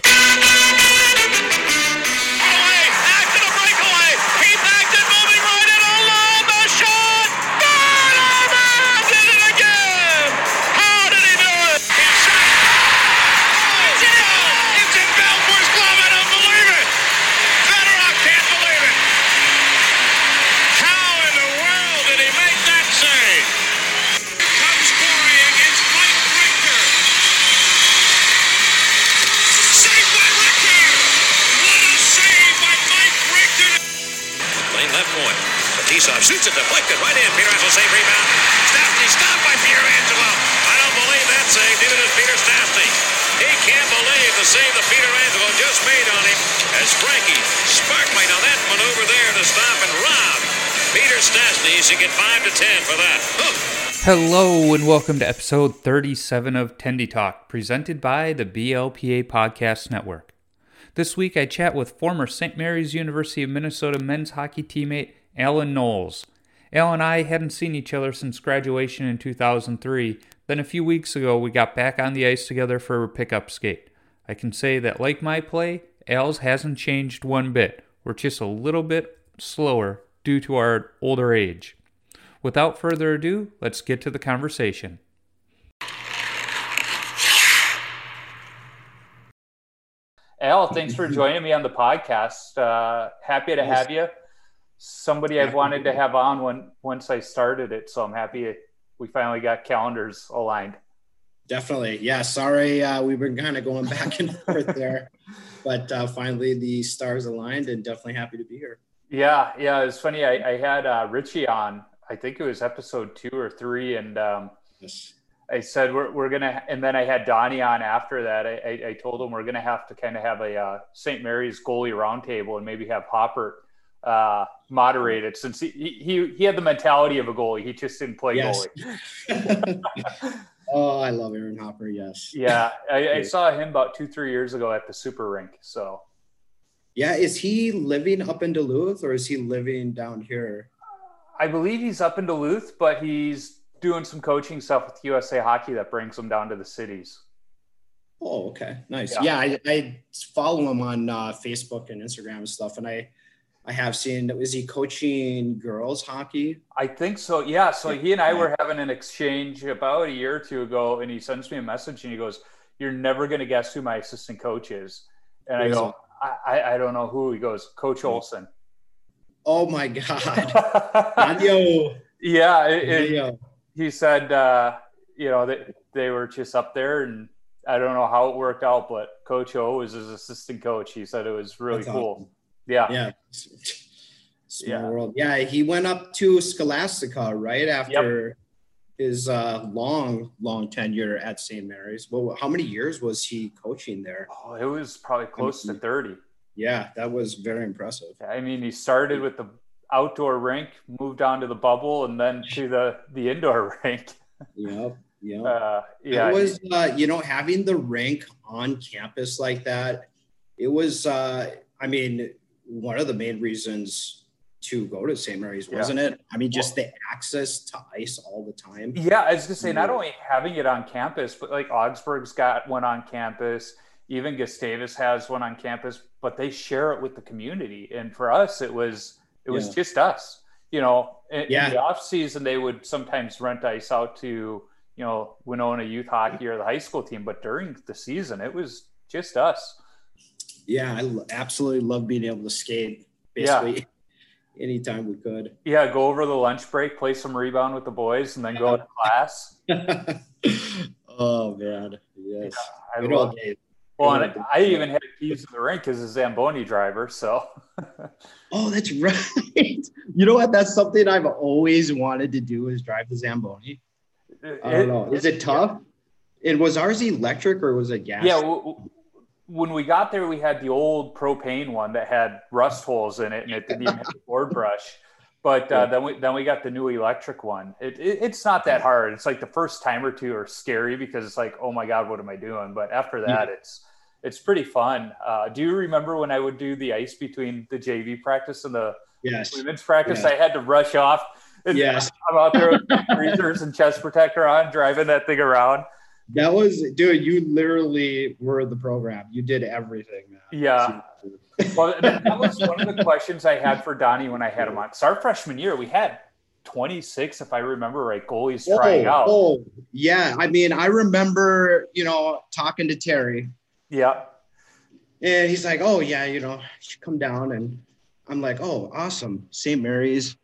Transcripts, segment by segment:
Thank you. Shoots it deflected right in. Peter Angelo save rebound. Stastny stopped by Peter Angelo. I don't believe that save. Neither does Peter Stastny. He can't believe the save that Peter Angelo just made on him as Frankie Sparkly. Now that maneuver there to stop and rob. Peter Stastny should get 5 to 10 for that. Hello and welcome to episode 37 of Tendy Talk, presented by the BLPA Podcast Network. This week I chat with former St. Mary's University of Minnesota men's hockey teammate Alan Knowles. Al and I hadn't seen each other since graduation in 2003, then a few weeks ago we got back on the ice together for a pickup skate. I can say that like my play, Al's hasn't changed one bit. We're just a little bit slower due to our older age. Without further ado, let's get to the conversation. Al, thanks for joining me on the podcast. Uh, happy to have you. Somebody I've wanted to have on when once I started it, so I'm happy we finally got calendars aligned. Definitely. Yeah. Sorry. Uh, we've been kind of going back and forth there, but uh, finally the stars aligned and definitely happy to be here. Yeah, yeah, it's funny. I, I had uh, Richie on. I think it was episode two or three, and um, Yes. I said we're, we're gonna, and then I had Donnie on after that. I, I, I told him we're gonna have to kind of have a uh, St. Mary's goalie roundtable and maybe have Hopper uh, moderate it since he, he he had the mentality of a goalie. He just didn't play Yes. goalie. oh, I love Aaron Hopper. Yes. Yeah, I, I saw him about two three years ago at the Super Rink. So Yeah. Is he living up in Duluth or is he living down here? I believe he's up in Duluth, but he's doing some coaching stuff with USA Hockey that brings him down to the cities. Oh, okay. Nice. Yeah. Yeah. I, I follow him on uh, Facebook and Instagram and stuff. And I, I have seen, is he coaching girls hockey? I think so. Yeah. So he and I were having an exchange about a year or two ago, and he sends me a message and he goes, "You're never going to guess who my assistant coach is." And I go. I, I, don't know who. He goes, Coach Olson. Oh my God. Yeah. It, it, he said, uh, you know, they, they were just up there, and I don't know how it worked out, but Coach O was his assistant coach. He said it was really That's cool. awesome. Yeah. Yeah. Small Yeah. world. Yeah, he went up to Scholastica right after his uh, long, long tenure at St. Mary's. Well, how many years was he coaching there? Oh, it was probably close to 30. Yeah, that was very impressive. I mean, he started with the outdoor rink, moved on to the bubble, and then to the the indoor rink. Yep. Yep. Uh, yeah, It was, uh, you know, having the rink on campus like that. It was, uh, I mean, one of the main reasons to go to St. Mary's, wasn't it? I mean, just the access to ice all the time. yeah. I was gonna say not only having it on campus, but like Augsburg's got one on campus. Even Gustavus has one on campus, but they share it with the community. And for us, it was it was Yeah. just us. You know, in, Yeah. in the off season, they would sometimes rent ice out to you know Winona youth hockey or the high school team, but during the season, it was just us. Yeah, I absolutely love being able to skate. Yeah. Basically, anytime we could. Yeah, go over the lunch break, play some rebound with the boys, and then go to class. oh man, yes. I Good love days. Well, and I even had keys to the rink as a Zamboni driver. So, Oh, that's right. you know what? That's something I've always wanted to do is drive the Zamboni. I don't know. Is it tough? And was ours electric or was it gas? Yeah. When we got there, we had the old propane one that had rust holes in it, and it didn't even have a board brush. But uh, then we then we got the new electric one. It, it, it's not that hard. It's like the first time or two are scary because it's like, oh my god, what am I doing? But after that, it's it's pretty fun. Uh, do you remember when I would do the ice between the JV practice and the Yes. women's practice? Yes. I had to rush off. And Yes. I'm out there with freezers and chest protector on, driving that thing around. That was, dude, you literally were the program. You did everything, man. Yeah. Well, that, was one of the questions I had for Donnie when I had him on. Because our freshman year, we had 26, if I remember right, goalies oh, trying oh, out. oh, yeah. I mean, I remember, you know, talking to Terry, Yeah. and he's like, "Oh yeah, you know, come down." And I'm like, "Oh, awesome, St. Mary's."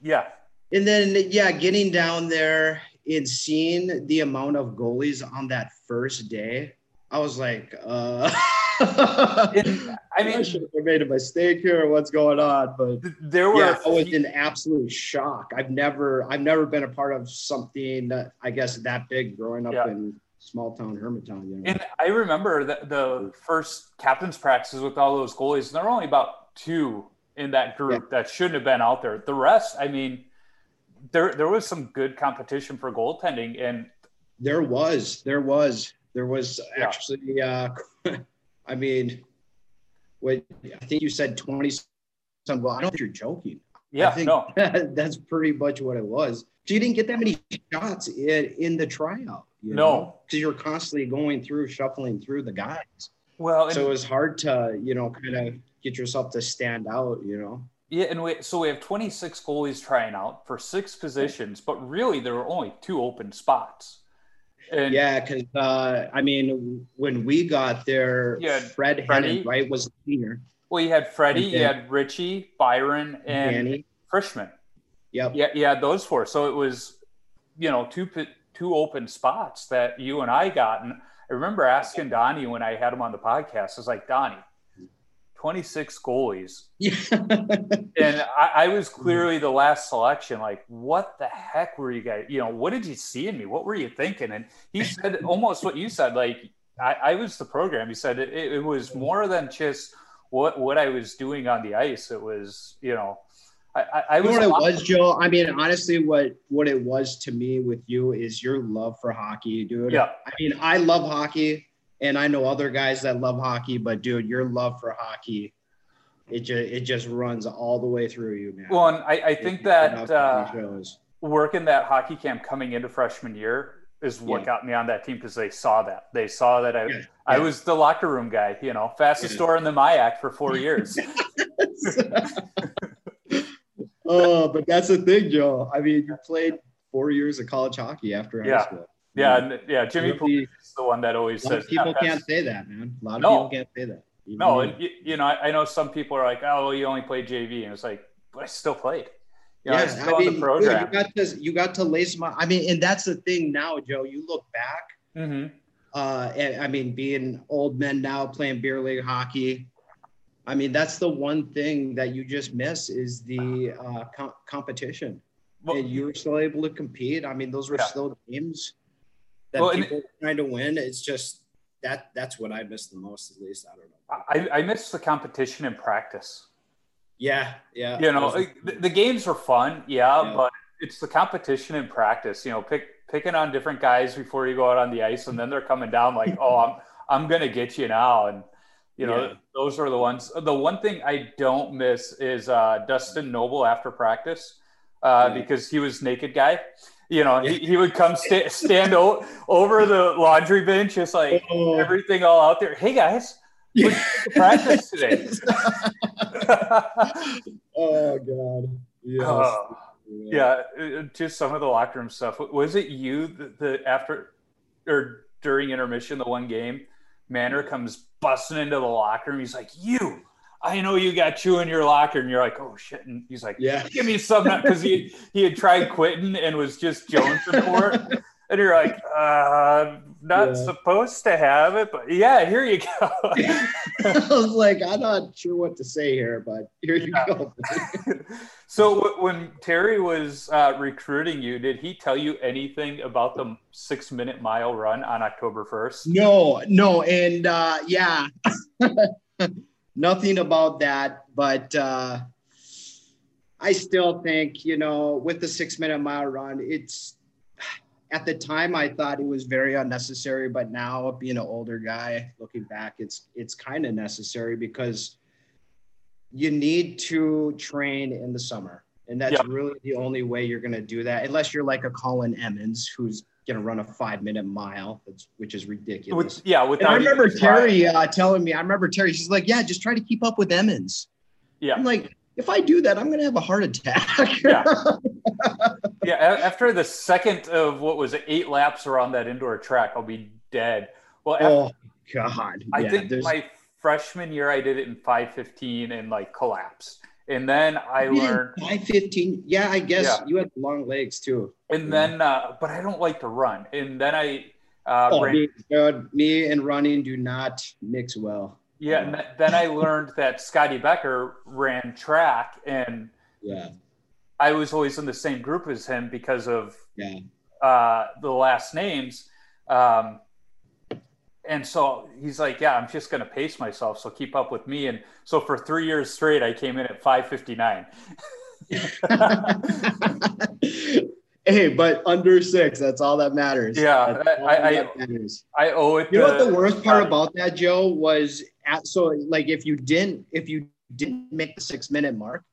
Yeah. And then yeah, getting down there and seeing the amount of goalies on that first day, I was like, uh I I mean, should have made a mistake here. What's going on? But there were. yeah, I was in absolute shock. I've never, I've never been a part of something that I guess that big growing up Yeah. in small town Hermantown. You know? And I remember the, the first captain's practices with all those goalies, and there were only about two in that group that shouldn't have been out there. The rest, I mean, there there was some good competition for goaltending, and There was, there was, there was Yeah. actually. Uh, I mean, what I think you said twenty. Some. Well, I don't think you're joking. yeah, I think no, that's pretty much what it was. So you didn't get that many shots in, in the tryout. You No. because you're constantly going through, shuffling through the guys. well, So it was hard to, you know, kind of get yourself to stand out. You know. Yeah, and we so we have 26 goalies trying out for six positions, but really there were only two open spots. And Yeah, because uh, I mean, when we got there, Yeah, Fred. Hennon, right, was a senior. well, you had Freddie, you had Richie, Byron, and Danny. Frischman. Yep. Yeah, yeah, those four. So it was, you know, two two open spots that you and I got. And I remember asking Donnie when I had him on the podcast. I was like, Donnie, twenty six goalies, Yeah. and I, I was mm. clearly the last selection. Like, what the heck were you guys? You know, what did you see in me? What were you thinking? And he said almost what you said. Like, I, I was the program. He said it, it was more than just what what I was doing on the ice. It was, you know. I, I, I You know was what it was, Joe? I mean, honestly, what what it was to me with you is your love for hockey, dude. Yeah. I mean, I love hockey, and I know other guys that love hockey, but dude, your love for hockey, it just it just runs all the way through you, man. Well, and I, I think It- that uh, working that hockey camp coming into freshman year is what Yeah. got me on that team because they saw that. They saw that I, Yeah, I yeah. was the locker room guy, you know, fastest Yeah. door in the MIAC for four years. oh, but that's the thing, Joe. I mean, you played four years of college hockey after Yeah. high school. yeah, and, yeah. Jimmy Yeah. Is the one that always says people "Yeah, can't say that, man. A lot of No. people can't say that. Even No, you. and you, you know, I, I know some people are like, "Oh, well, you only played JV," and it's like, but I still played. You know, Yeah, I on mean, you got to you got to lace my. I mean, and that's the thing now, Joe. You look back, hmm uh, and I mean, being old men now playing beer league hockey. I mean, that's the one thing that you just miss is the uh, com- competition, Well, and you were still able to compete. I mean, those were Yeah. still games that Well, people were trying to win. It's just that that's what I miss the most, at least. I don't know. I, I miss the competition in practice. Yeah, yeah. you know the, the games are fun yeah, Yeah. but it's the competition in practice you know pick picking on different guys before you go out on the ice and then they're coming down like oh i'm i'm gonna get you now and you know Yeah. those are the ones the one thing i don't miss is uh, dustin noble after practice uh, Yeah. because he was naked guy you know he, he would come sta- stand o- over the laundry bench just like Oh. everything all out there hey guys Yeah. practice today oh God. Yes. Oh. yeah uh, just some of the locker room stuff was it you the, the after or during intermission the one game Manor comes busting into the locker room. He's like, "You, I know you got chew in your locker," and you're like, "Oh shit!" And he's like, Yeah. give me some because he he had tried quitting and was just Jones for it. And you're like, uh, not Yeah. supposed to have it, but yeah, here you go. I was like, I'm not sure what to say here, but here you Yeah. go. so w- when Terry was uh, recruiting you, did he tell you anything about the six minute mile run on October 1st? No, no, and uh, yeah, nothing about that. But uh, I still think, you know, with the six minute mile run, it's at the time I thought it was very unnecessary, but now being an older guy, looking back, it's it's kind of necessary because you need to train in the summer. And that's Yeah. really the only way you're going to do that, unless you're like a Colin Emmons who's going to run a five minute mile, which is ridiculous. With, yeah, And without I remember. Terry uh, telling me, I remember Terry, she's like, yeah, just try to keep up with Emmons. Yeah, I'm like, if I do that, I'm going to have a heart attack. Yeah. yeah. After the second of what was it, eight laps around that indoor track, I'll be dead. Well, oh, God. I Yeah, think there's- my freshman year I did it in 515 and like collapsed. And then I You did learned, 515. Yeah, I guess Yeah. you had long legs too. and Yeah. then, uh, but I don't like to run. And then I, uh, Oh, ran, me, me and running do not mix well. yeah, and th- then I learned that Scotty Becker ran track and Yeah. I was always in the same group as him because of Yeah. uh, the last names. Um, and so he's like, yeah, I'm just going to pace myself. So keep up with me. And so for three years straight, I came in at 559. hey, but under six, that's all that matters. Yeah, I- I- matters. I owe it You know what the worst part about that, Joe, was at so like if you didn't if you didn't make the six minute mark,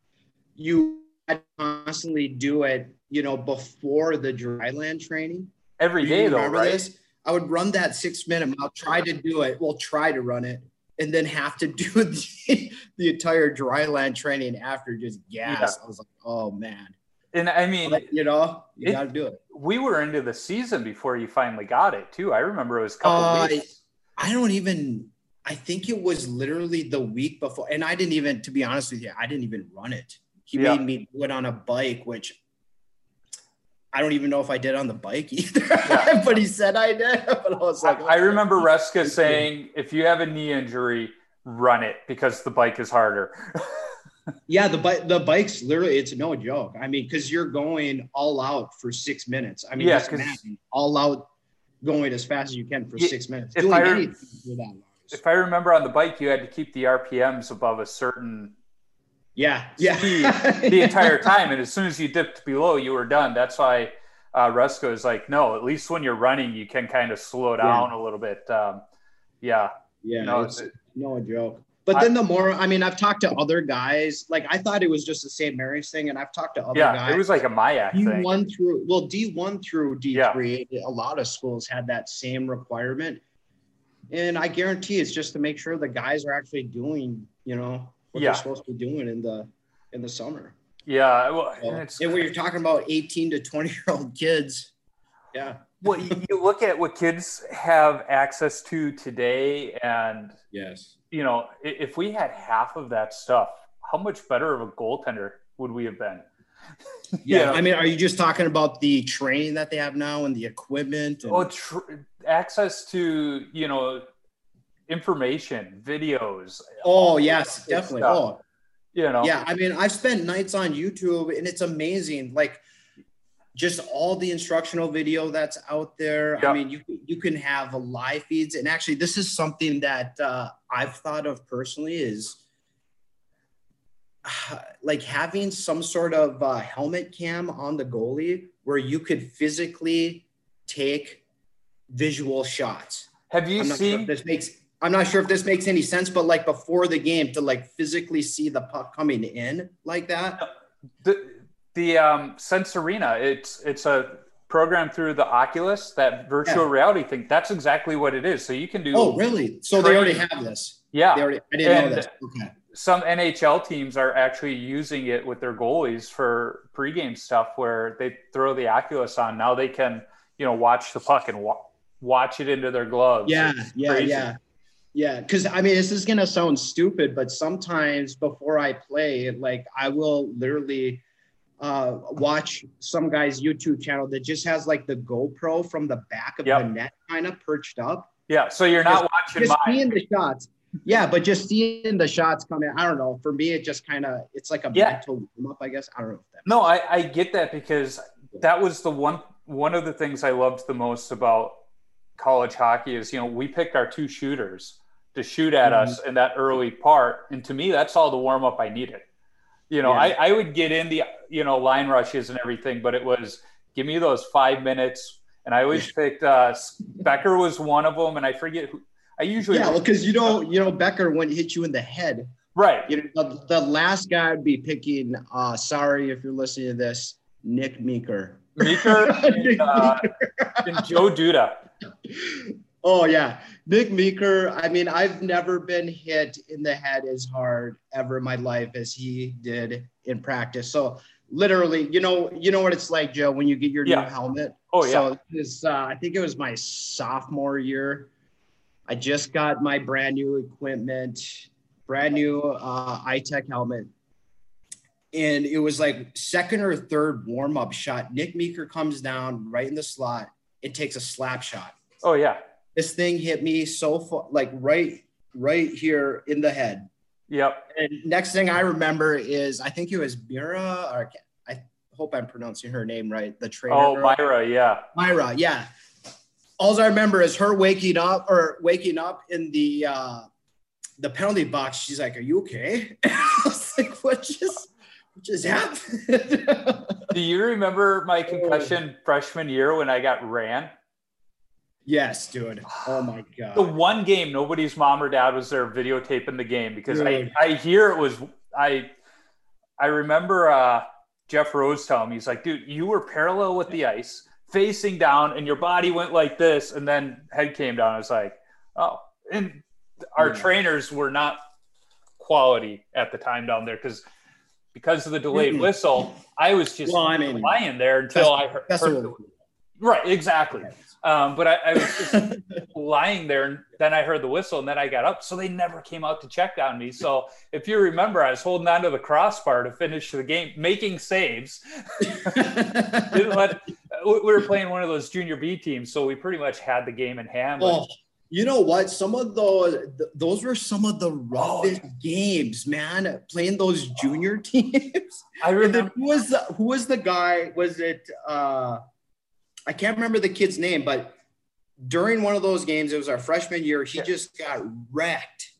you had to constantly do it, you know, before the dryland training. every day though, right? this? I would run that six minute mile, try to do it. Well, try to run it, and then have to do the, the entire dryland training after just gas. I was like, oh man. And I mean, But, you know, you It- gotta do it. we were into the season before you finally got it too. I remember it was a couple Uh, weeks. I don't even. I think it was literally the week before, and I didn't even, to be honest with you, I didn't even run it. He Yeah. made me do it on a bike, which I don't even know if I did on the bike either. Yeah. but he said I did. But I was like, I remember Reska saying, if you have a knee injury, run it because the bike is harder. Yeah, the bike, the bike's literally, it's no joke. I mean, because you're going all out for six minutes. I mean, Yeah, just 'cause- imagine all out going as fast as you can for Yeah, six minutes. if Doing I- anything for that long. if I remember on the bike, you had to keep the RPMs above a certain yeah, yeah. speed the entire time. And as soon as you dipped below, you were done. That's why uh, Rusko is like, no, at least when you're running, you can kind of slow down a little bit. Um, yeah. Yeah, No, it's it- no joke. But I- then the more, I mean, I've talked to other guys. Like I thought it was just a St. Mary's thing, and I've talked to other guys. Yeah. guys. It was like a MIAC D thing. one through well, D one through D three. A lot of schools had that same requirement, and I guarantee it's just to make sure the guys are actually doing, you know, what Yeah. they're supposed to be doing in the in the summer. Yeah. Well, So, and and when you're talking about 18 to 20 year old kids, yeah, well, you, look at what kids have access to today and yes, you know, if we had half of that stuff, how much better of a goaltender would we have been? yeah. I mean, are you just talking about the training that they have now and the equipment? And, Oh, tr- access to you know information, videos. oh yes, definitely. stuff. Oh, You know, Yeah, I mean, I've spent nights on YouTube and it's amazing. Like just all the instructional video that's out there. Yeah. I mean, you you can have live feeds, and actually, this is something that uh, I've thought of personally is like having some sort of uh, helmet cam on the goalie where you could physically take visual shots. have you sure seen? if this makes I'm not sure if this makes any sense, but like before the game to like physically see the puck coming in like that. the the um, Sense Arena. It's it's a program through the Oculus, that virtual Yeah. reality thing. That's exactly what it is. So you can do. Oh, really? So they already have this. Yeah. They already I didn't know And- this. Okay. some NHL teams are actually using it with their goalies for pregame stuff where they throw the Oculus on. Now they can, you know, watch the puck and wa- watch it into their gloves. Yeah, It's yeah, crazy. yeah. Yeah, because I mean, this is gonna sound stupid, but sometimes before I play, like I will literally uh, watch some guy's YouTube channel that just has like the GoPro from the back of Yep. the net kind of perched up. Yeah. So you're not watching Just mine. seeing the shots. Yeah, but just seeing the shots coming, I don't know. For me, it just kind of it's like a Yeah. mental warm up, I guess. I don't know if that. No, I, I get that because that was the one one of the things I loved the most about college hockey is you know we picked our two shooters to shoot at Mm-hmm. us in that early part, and to me that's all the warm up I needed. You know, Yeah. I, I would get in the you know line rushes and everything, but it was give me those five minutes, and I always picked uh, Becker was one of them, and I forget who. I usually Yeah, well, because you know, you know, Becker wouldn't hit you in the head. right. You know, the, the last guy I'd be picking. Uh, sorry if you're listening to this, Nick Meeker. Meeker and, uh, Meeker. and Joe Duda. Oh yeah, Nick Meeker. I mean, I've never been hit in the head as hard ever in my life as he did in practice. So literally, you know, you know what it's like, Joe, when you get your Yeah. new helmet. Oh, yeah. So this, uh, I think it was my sophomore year. I just got my brand new equipment, brand new uh, iTech helmet. And it was like second or third warm up shot. Nick Meeker comes down right in the slot and takes a slap shot Oh yeah. This thing hit me so far, like right, right here in the head. Yep. And next thing I remember is I think it was Mira, or I hope I'm pronouncing her name right. The trainer, Oh, girl. Myra. Yeah. Myra, yeah. All I remember is her waking up or waking up in the uh, the penalty box. She's like, "Are you okay?" I was like, "What just, what just happened?" Do you remember my concussion freshman year when I got ran? Yes, dude. Oh my god. The one game nobody's mom or dad was there videotaping the game because I, Dude. I hear it was I I remember uh, Jeff Rose telling me he's like, dude, you were parallel with the ice, facing down, and your body went like this, and then head came down. I was like, oh, and our Yeah. trainers were not quality at the time down there because because of the delayed whistle, I was just Well, I mean, lying there until I heard, That's heard what right exactly. Um, but I, I was just lying there, and then I heard the whistle, and then I got up. So they never came out to check on me. So if you remember, I was holding on to the crossbar to finish the game, making saves. Didn't let- we were playing one of those junior B teams, so we pretty much had the game in hand. but- Oh, you know what? Some of those those were some of the roughest games, man. Playing those junior teams. I remember. who was the who was the guy? Was it uh I can't remember the kid's name, but during one of those games, it was our freshman year, he Yeah. just got wrecked.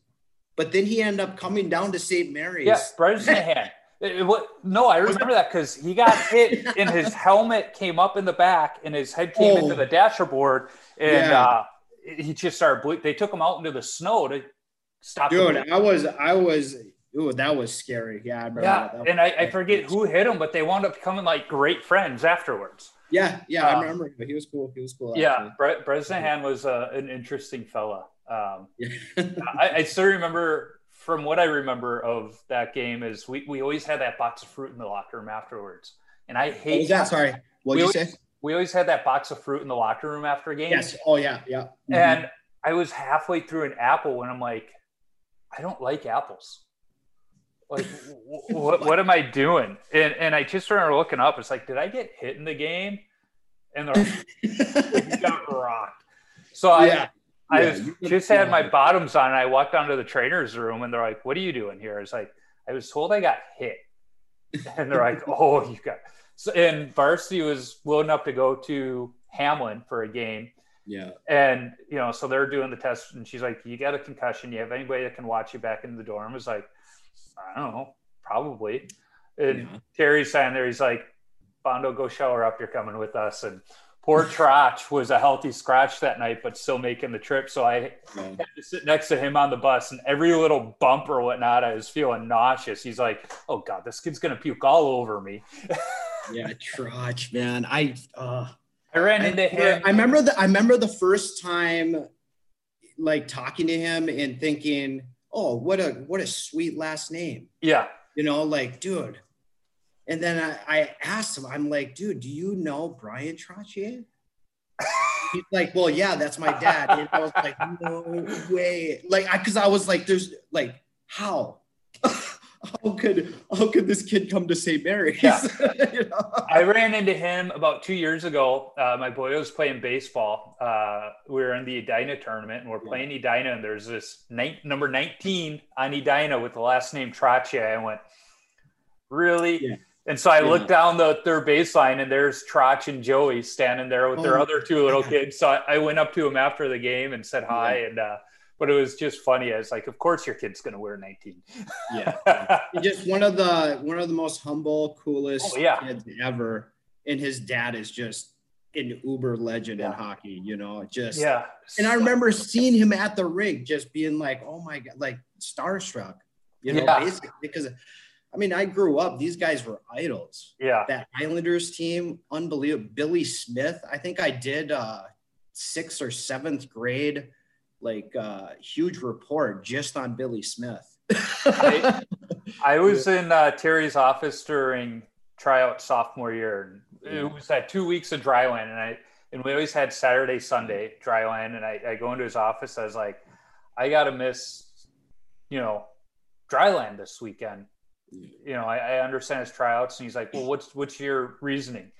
But then he ended up coming down to St. Mary's. Yeah, it- what- no, I remember that because he got hit and his helmet came up in the back and his head came Oh. into the dashboard and Yeah. uh, he just started. Ble- they took him out into the snow to stop. Dude. I was I was ooh, that was scary. Yeah, I remember Yeah, that. That and I, I forget who hit him, but they wound up becoming like great friends afterwards. Yeah, yeah, Uh, I remember. him. He was cool. He was cool. Yeah, Bre- Bresnahan was uh, an interesting fella. Um, actually. I, I still remember from what I remember of that game is we, we always had that box of fruit in the locker room afterwards, and I hate that? Sorry. What did you always- say? we always had that box of fruit in the locker room after a game. Yes. Oh yeah, yeah. Mhm. And I was halfway through an apple when I'm like, I don't like apples. Like, what, what am I doing? And, and I just started looking up. It's like, did I get hit in the game? And they're like, you got rocked. So I, yeah. I Yeah, was, just had my bottoms on and I walked down to the trainer's room and they're like, what are you doing here? It's like, I was told I got hit. And they're like, oh, you got. So, and varsity was willing enough to go to Hamline for a game. Yeah. And, you know, so they're doing the test and she's like, you got a concussion. You have anybody that can watch you back in the dorm? I was like, I don't know, probably. And Yeah. Terry's saying there, he's like, Bondo, go shower up. You're coming with us. And poor Trotch was a healthy scratch that night, but still making the trip. So I had to sit next to him on the bus, and every little bump or whatnot, I was feeling nauseous. He's like, "Oh God, this kid's gonna puke all over me." Yeah, Trotch, man. I uh I ran I, into him. I remember the I remember the first time like talking to him and thinking, oh, what a what a sweet last name. Yeah, You know, like, dude. And then I, I asked him, I'm like, dude, do you know Brian Trottier? He's like, well, yeah, that's my dad. And I was like, no way. Like, I, cause I was like, there's like, how? How could how could this kid come to St. Mary's? Yeah. You know? I ran into him about two years ago. Uh, my boy was playing baseball. Uh, we were in the Edina tournament, and we're playing Edina, and there's this nine, number 19 on Edina with the last name Trottier. I went, really? Yeah. And so I Yeah. looked down the third baseline, and there's Trotch and Joey standing there with their Oh, other two little kids. So I, I went up to him after the game and said hi, and uh, but it was just funny. I was like, of course your kid's gonna wear 19. yeah. Just one of the one of the most humble, coolest Oh, yeah. kids ever. And his dad is just an uber legend in hockey, you know, just yeah. And I remember seeing him at the rink, just being like, "Oh my god!" Like starstruck, you know, Yeah. basically because, I mean, I grew up; these guys were idols. Yeah. That Islanders team, unbelievable. Billy Smith, I think I did uh, sixth or seventh grade, like uh, huge report just on Billy Smith. I- I was in uh, Terry's office during tryout sophomore year. and It was that two weeks of dryland, and I and we always had Saturday, Sunday dryland. And I, I go into his office. I was like, I gotta miss, you know, dryland this weekend. You know, I, I understand his tryouts, and he's like, Well, what's what's your reasoning?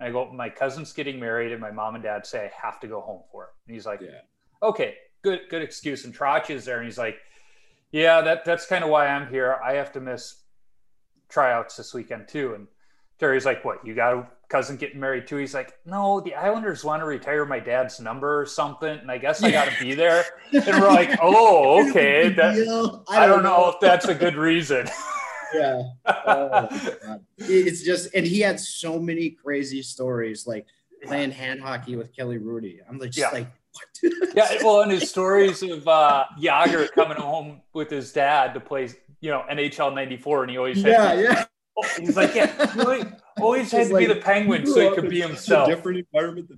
And I go, My cousin's getting married, and my mom and dad say I have to go home for it. And he's like, Yeah. Okay, good good excuse. And Trotch is there, and he's like, Yeah, that that's kind of why I'm here. I have to miss tryouts this weekend too. And Terry's like, What, you got a cousin getting married too? He's like, No, the Islanders want to retire my dad's number or something, and I guess I gotta be there. And we're like, Oh, okay. That. I don't know if that's a good reason. Yeah. Oh, it's just, and he had so many crazy stories, like playing hand hockey with Kelly Hrudey. I'm like, just Yeah. like? yeah, well, and his stories of uh Jagr coming home with his dad to play, you know, NHL '94, and he always had yeah, yeah. Oh, he's like, yeah, he always, had to be the penguin so he could be himself. different environment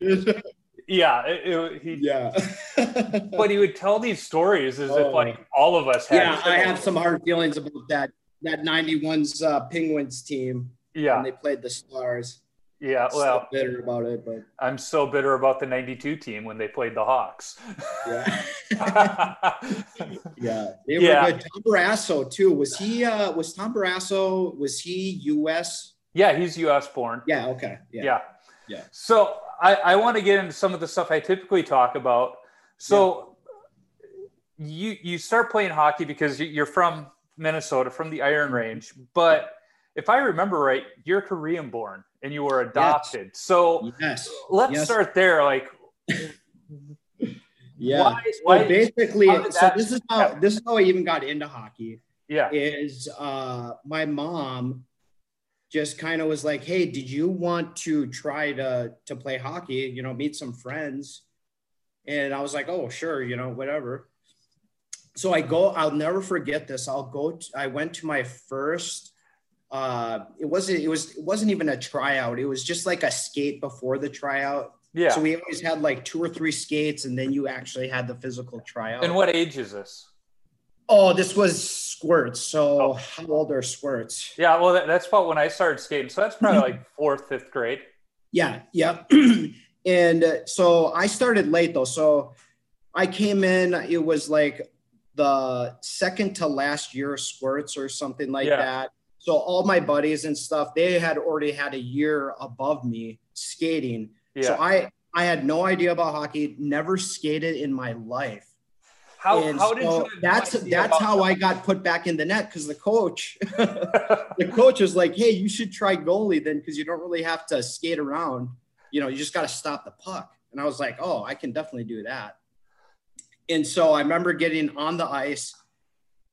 than. Yeah, it, it- he, yeah. but he would tell these stories as Oh. if like all of us had. yeah, I have some hard feelings about that. That 91's uh, Penguins team Yeah, when they played the Stars. Yeah. Well, bitter about it, but I'm so bitter about the '92 team when they played the Hawks. yeah. Yeah, they Yeah. were good. Tom Barrasso too. Was he? uh Was Tom Barrasso? Was he U.S.? yeah, he's U.S. born. Yeah. Okay. Yeah. Yeah. Yeah. So I, I want to get into some of the stuff I typically talk about. So you you start playing hockey because you're from Minnesota, from the Iron Range. But if I remember right, you're Korean born and you were adopted. So Yes. let's Yes. start there. Like, Yeah. why? So basically, so this is how this is how I even got into hockey. yeah. Is uh my mom just kind of was like, "Hey, did you want to try to to play hockey? You know, meet some friends?" And I was like, "Oh, sure, you know, whatever." So I go. I'll never forget this. I'll go. To, I went to my first. Uh, it wasn't. It was. It wasn't even a tryout. It was just like a skate before the tryout. Yeah. So we always had like two or three skates, and then you actually had the physical tryout. and what age is this? Oh, this was squirts. So Oh. how old are squirts? Yeah. Well, that, that's about when I started skating. So that's probably like fourth, fifth grade. Yeah, yeah. and uh, so I started late though. So I came in. It was like the second to last year of squirts or something like Yeah. that. So all my buddies and stuff, they had already had a year above me skating. Yeah. So I I had no idea about hockey. Never skated in my life. how, And how did so you? that's that's how I got put back in the net because the coach, the coach was like, "Hey, you should try goalie then because you don't really have to skate around. You know, you just got to stop the puck." And I was like, "Oh, I can definitely do that." And so I remember getting on the ice,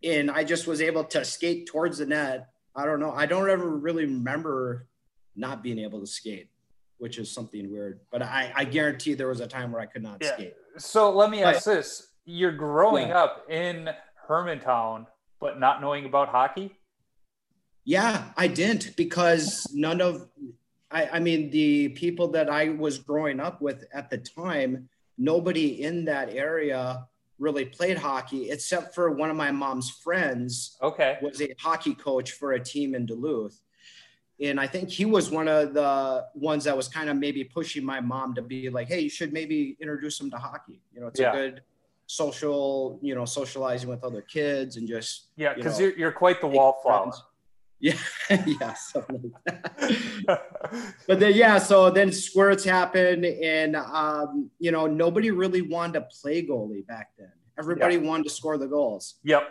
and I just was able to skate towards the net. I don't know. I don't ever really remember not being able to skate, which is something weird. But I, I guarantee there was a time where I could not Yeah. skate. So let me But- ask this: You're growing Yeah. up in Hermantown, but not knowing about hockey. Yeah, I didn't because none of, I, I mean, the people that I was growing up with at the time, nobody in that area really played hockey except for one of my mom's friends Okay. was a hockey coach for a team in Duluth. and I think he was one of the ones that was kind of maybe pushing my mom to be like, hey, you should maybe introduce him to hockey. You know, it's Yeah. a good social, you know, socializing with other kids and just Yeah, you because know, you're, you're quite the wallflower. friends. Yeah, yeah, something like that. but then yeah, so then squirts happened, and um, you know, nobody really wanted to play goalie back then. Everybody wanted to score the goals. yep.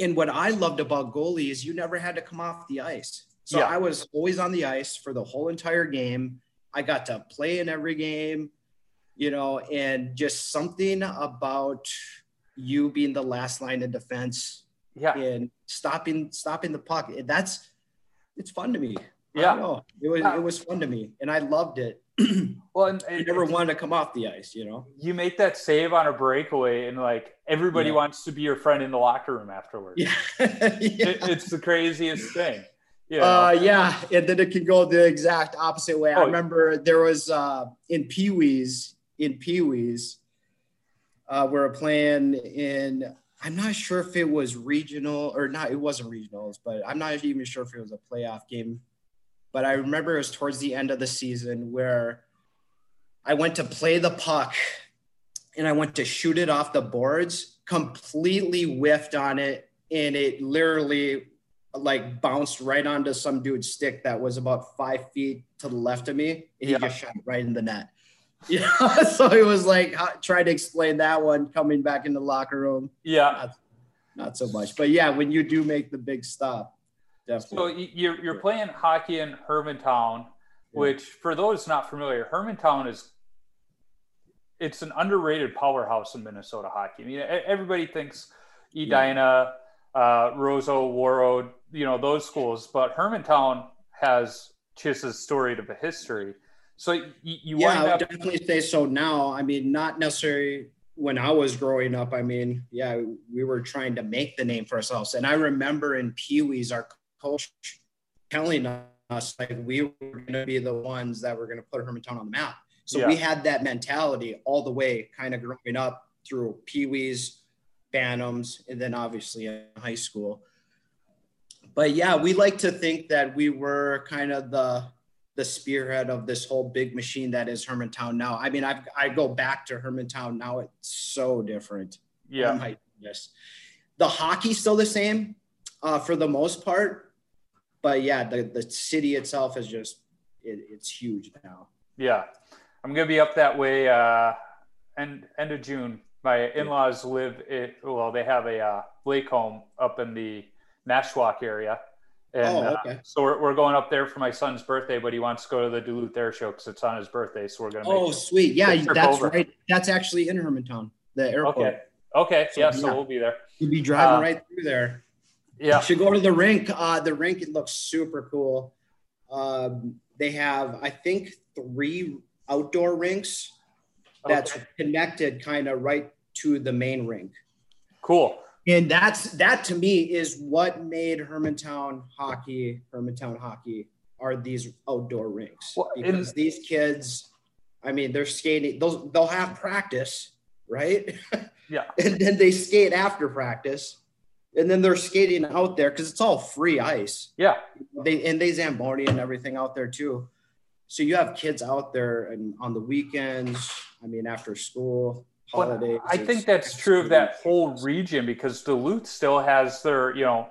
And what I loved about goalie is you never had to come off the ice. So. I was always on the ice for the whole entire game. I got to play in every game, you know, and just something about you being the last line of defense Yeah. and stopping stopping the puck. That's it's fun to me. I Yeah. It was Yeah. it was fun to me, and I loved it. Well, and, I never wanted to come off the ice, you know. you make that save on a breakaway, and like everybody Yeah. wants to be your friend in the locker room afterwards. Yeah. It, it's the craziest thing. Yeah. Uh, yeah, and then it can go the exact opposite way. I Oh. remember there was uh, in Pee Wee's, in Pee Wee's, uh, we were playing in. I'm not sure if it was regional or not. It wasn't regionals, but I'm not even sure if it was a playoff game. But I remember it was towards the end of the season where I went to play the puck and I went to shoot it off the boards, completely whiffed on it, and it literally like bounced right onto some dude's stick that was about five feet to the left of me. And Yeah. he just shot it right in the net. Yeah, so it was like trying to explain that one coming back in the locker room. yeah. Not so much, but yeah, when you do make the big stop, So definitely. y- you're you're playing hockey in Hermantown, which for those not familiar, Hermantown is it's an underrated powerhouse in Minnesota hockey. I mean, everybody thinks Edina, uh, Roseau, Warroad, you know those schools, but Hermantown has just as storied of a history. So you, you yeah, I would definitely say so now. I mean, not necessarily when I was growing up. I mean, yeah, we were trying to make the name for ourselves. And I remember in Pee Wee's, our coach telling us like we were going to be the ones that were going to put Hermantown on the map. So we had that mentality all the way, kind of growing up through Pee Wee's, Bantams, and then obviously in high school. But yeah, we like to think that we were kind of the the spearhead of this whole big machine that is Hermantown now. I mean, I I go back to Hermantown now; it's so different. yeah, Oh. The hockey's still the same uh, for the most part, but yeah, the the city itself is just it, it's huge now. Yeah, I'm gonna be up that way. Uh, end end of June. My in-laws live. It, well, they have a uh, lake home up in the Nashwauk area, and Oh, uh, so we're, we're going up there for my son's birthday. But he wants to go to the Duluth Air Show because it's on his birthday. So we're gonna. Make Oh, sweet! Yeah, that's over. right. That's actually in Hermantown, the airport. okay. Okay. So, yeah. So we'll be there. You'll be driving Uh, right through there. Yeah. You should go to the rink. Uh, the rink it looks super cool. Um, they have, I think, three outdoor rinks that's Okay. connected kind of right to the main rink. Cool. And that's that to me is what made Hermantown hockey, Hermantown hockey are these outdoor rinks. Well, because these kids, I mean, they're skating, they'll they'll have practice, right? Yeah. and then they skate after practice. And then they're skating out there because it's all free ice. Yeah. They and they Zamboni and everything out there too. So you have kids out there and on the weekends, I mean after school, But. I think that's true of that whole region because Duluth still has their, you know,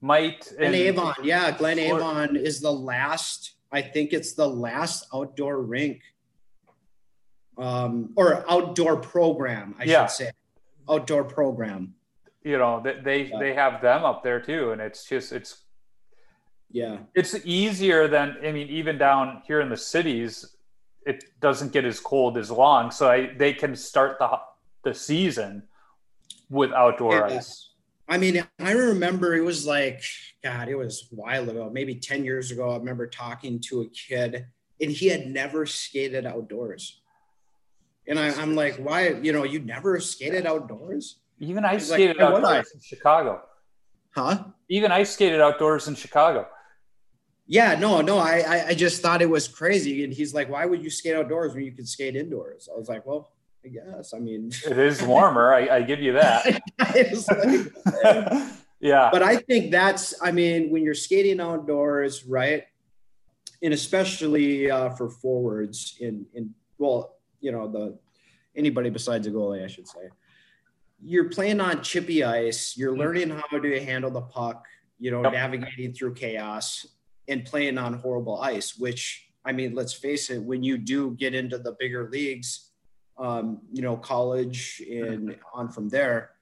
might Glen Avon, yeah, Glen Avon is the last. I think it's the last outdoor rink, um, or outdoor program, I Yeah. should say, outdoor program. you know they they, Yeah. they have them up there too and it's just it's Yeah, it's easier than i mean even down here in the cities it doesn't get as cold as long so I, they can start the the season with outdoor Yeah. ice I mean, I remember it was like, God, it was a while ago, maybe 10 years ago. I remember talking to a kid and he had never skated outdoors. And I, I'm like, why, you know, you never skated outdoors? even i like, skated "Why would outdoors in chicago Huh? even i skated outdoors in chicago Yeah, no, no. I, I, I just thought it was crazy. And he's like, why would you skate outdoors when you could skate indoors? I was like, well, I guess. I mean, it is warmer i, I give you that like, Yeah. But I think that's, I mean, when you're skating outdoors, right? And especially uh, for forwards in, in, well, you know, the, anybody besides a goalie, I should say, you're playing on chippy ice. You're Mm-hmm. learning how to handle the puck, you know, Yep. navigating through chaos and playing on horrible ice, which, I mean, let's face it, when you do get into the bigger leagues, um, you know, college and on from there,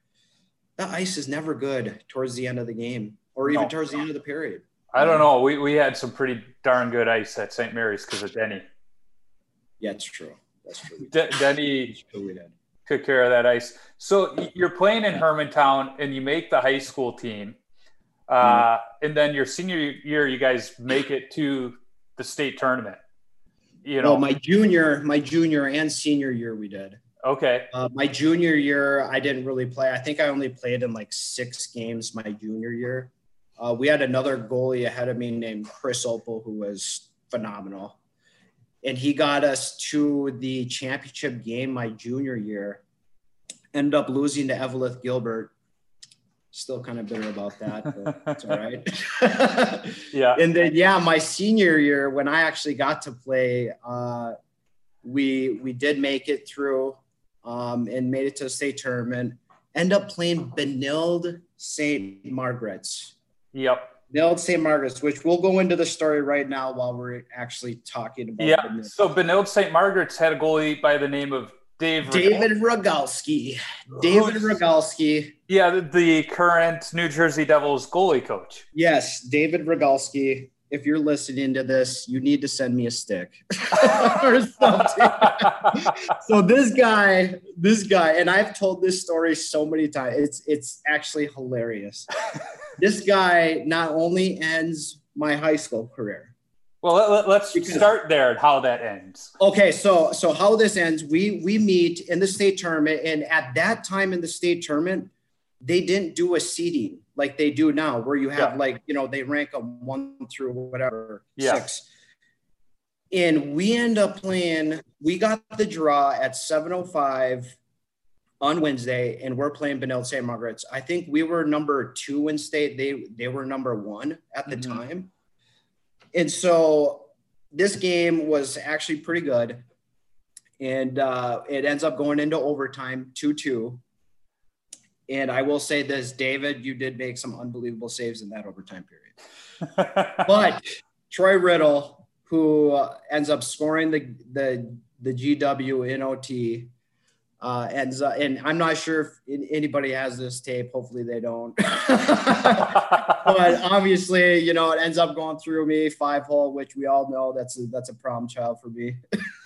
the ice is never good towards the end of the game or even No. towards the end of the period. I don't know. We, we had some pretty darn good ice at St. Mary's because of Denny. Yeah, it's true. That's true. De- Denny true took care of that ice. So you're playing in Hermantown and you make the high school team. Uh, and then your senior year, you guys make it to the state tournament. You know, Well, my junior, my junior and senior year, we did. okay. Uh, my junior year, I didn't really play. I think I only played in like six games my junior year. Uh, we had another goalie ahead of me named Chris Opal, who was phenomenal. And he got us to the championship game my junior year. Ended up losing to Eveleth-Gilbert. Still kind of bitter about that, but it's all right. Yeah. and then yeah, my senior year when I actually got to play, uh, we we did make it through um, and made it to the state tournament. End up playing Benilde St. Margaret's. Yep. Benilde St. Margaret's, which we'll go into the story right now while we're actually talking about Yeah. Benilde. So Benilde St. Margaret's had a goalie by the name of Dave. David Rogalski. David Rogalski. Yeah, the, the current New Jersey Devils goalie coach. Yes, David Rogalski. If you're listening to this, you need to send me a stick or something. so this guy, this guy, and I've told this story so many times. It's it's actually hilarious. this guy not only ends my high school career. Well, let, us start there and how that ends. Okay, so so how this ends, we we meet in the state tournament, and at that time in the state tournament, they didn't do a seeding like they do now, where you have Yeah. like you know they rank them one through whatever Yeah. six. And we end up playing. We got the draw at seven oh five on Wednesday, and we're playing Benilde St. Margaret's. I think we were number two in state. They they were number one at the Mhm. time, and so this game was actually pretty good, and uh, it ends up going into overtime, two two. And I will say this, David, you did make some unbelievable saves in that overtime period. But Troy Riddle, who uh, ends up scoring the the the GW in OT, uh, ends up, and I'm not sure if anybody has this tape. Hopefully they don't. but obviously, you know, it ends up going through me five hole, which we all know that's a, that's a problem child for me.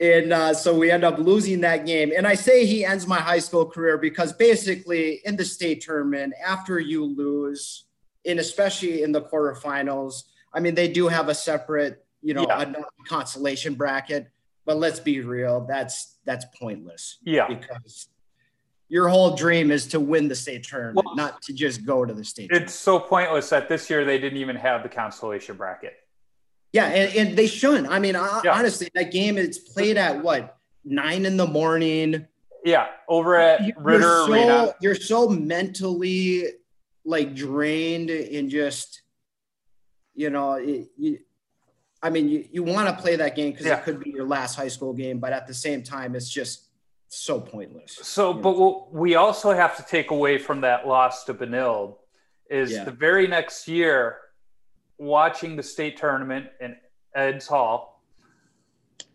and uh, so we end up losing that game. And I say he ends my high school career because basically in the state tournament, after you lose, and especially in the quarterfinals, I mean, they do have a separate, you know, Yeah. a consolation bracket. But let's be real, that's that's pointless yeah. because your whole dream is to win the state tournament, Well, not to just go to the state. It's so pointless that this year they didn't even have the consolation bracket. Yeah, and, and they shouldn't. I mean, I, Yeah. honestly, that game it's played at what nine in the morning. Yeah, over at You- Ridder you're so, Arena. You're so mentally like drained and just, you know, it, you, I mean, you, you want to play that game because Yeah. it could be your last high school game, but at the same time, it's just so pointless. So, but what we also have to take away from that loss to Benilde is Yeah. the very next year, watching the state tournament in Ed's Hall.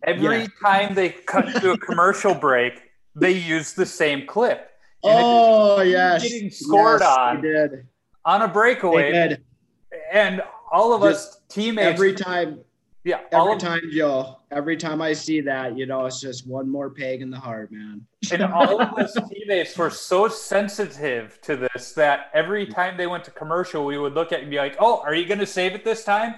Every Yeah. time they cut to a commercial break, they use the same clip. And Oh yes, getting scored Yes, on. On a breakaway, and all of us teammates. Every time, yeah, every of, time, Joe. Every time I see that, you know, it's just one more peg in the heart, man. and all of us teammates were so sensitive to this that every time they went to commercial, we would look at it and be like, "Oh, are you going to save it this time?"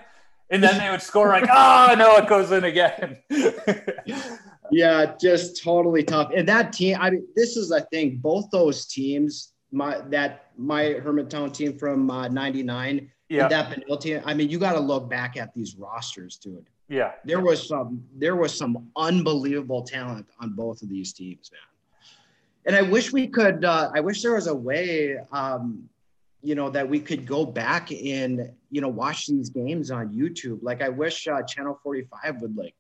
And then they would score like, "Oh no, it goes in again." Yeah, just totally tough. And that team, I mean, this is, I think, Both those teams, my that my Hermantown team from uh, '99 yeah, that penalty. I mean, you got to look back at these rosters, dude. yeah, There was some, there was some unbelievable talent on both of these teams, man. and I wish we could. Uh, I wish there was a way, um, you know, that we could go back and you know watch these games on YouTube. Like I wish uh, Channel 45 would like.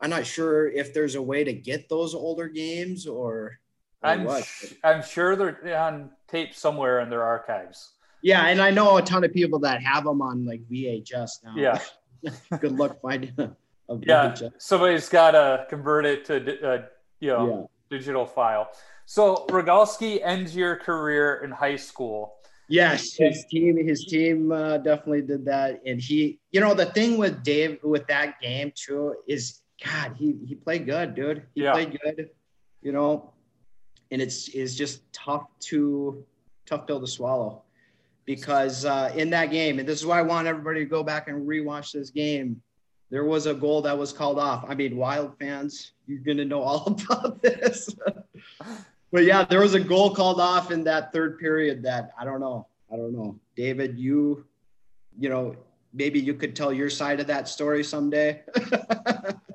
I'm not sure if there's a way to get those older games or. or I'm sh- I'm sure they're on tape somewhere in their archives. Yeah, and I know a ton of people that have them on like VHS now. Yeah. Good luck finding a, a Yeah, VHS. somebody's got to convert it to di- uh, you know digital file. So Rogalski ends your career in high school. Yes, his team, his team uh, definitely did that, and he, you know, the thing with Dave with that game too is, God, he he played good, dude. He Yeah. played good, you know, and it's is just tough to tough pill to swallow because uh, in that game, and this is why I want everybody to go back and rewatch this game. There was a goal that was called off. I mean, Wild fans, you're gonna know all about this. but yeah, there was a goal called off in that third period that I don't know. I don't know. David, you, you know, maybe you could tell your side of that story someday.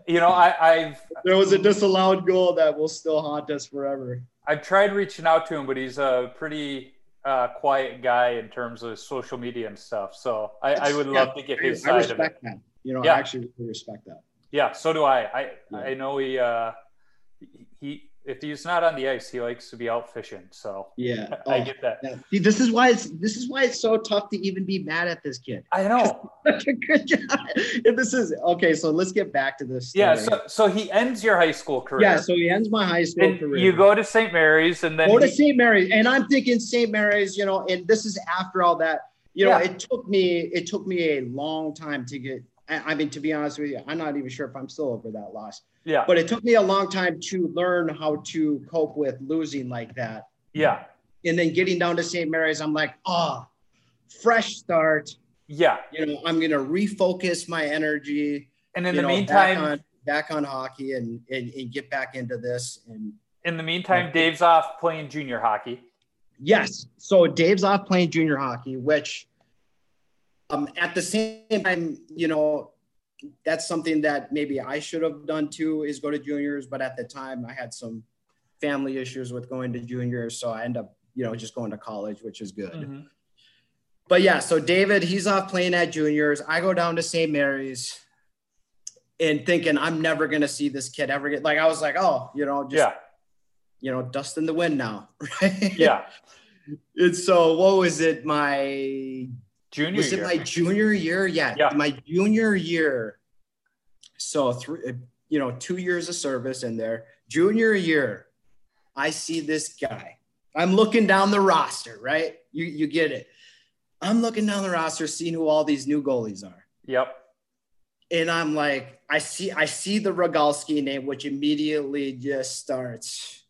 You know, I, I've there was a disallowed goal that will still haunt us forever. I've tried reaching out to him, but he's a pretty uh, quiet guy in terms of social media and stuff. So I, I would love to get his I side of it. that. You know, Yeah. I actually really respect that. Yeah, so do I. I Yeah. I know he uh, he if he's not on the ice, he likes to be out fishing. So Yeah. I Oh, get that. yeah. See, this is why it's this is why it's so tough to even be mad at this kid. I know. Such a good job. And this is okay. So let's get back to this. Yeah. So so he ends your high school career. yeah. So he ends my high school and career. you go to St. Mary's, and then go to he- St. Mary's, and I'm thinking St. Mary's, you know, and this is after all that. You know, Yeah. it took me it took me a long time to get. I mean, to be honest with you, I'm not even sure if I'm still over that loss. yeah, But it took me a long time to learn how to cope with losing like that. yeah, And then getting down to St. Mary's, I'm like, oh, fresh start. yeah. You know, I'm gonna refocus my energy. And in the know, meantime, back on, back on hockey and, and and get back into this. And in the meantime, Dave's off playing junior hockey. yes, so Dave's off playing junior hockey, which um at the same time, you know, that's something that maybe I should have done too is go to juniors, but at the time I had some family issues with going to juniors, so I end up, you know, just going to college, which is good. Mhm. But yeah, so David, he's off playing at juniors. I go down to St. Mary's and thinking I'm never gonna see this kid ever get like I was like, oh, you know, just Yeah, you know, dust in the wind now. Right? yeah. And so what was it? My Junior was year. it my junior year? Yeah, Yeah. my junior year. So three, uh, you know, two years of service in there. Junior year, I see this guy. I'm looking down the roster, right? You you get it. I'm looking down the roster, seeing who all these new goalies are. yep. And I'm like, I see, I see the Rogalski name, which immediately just starts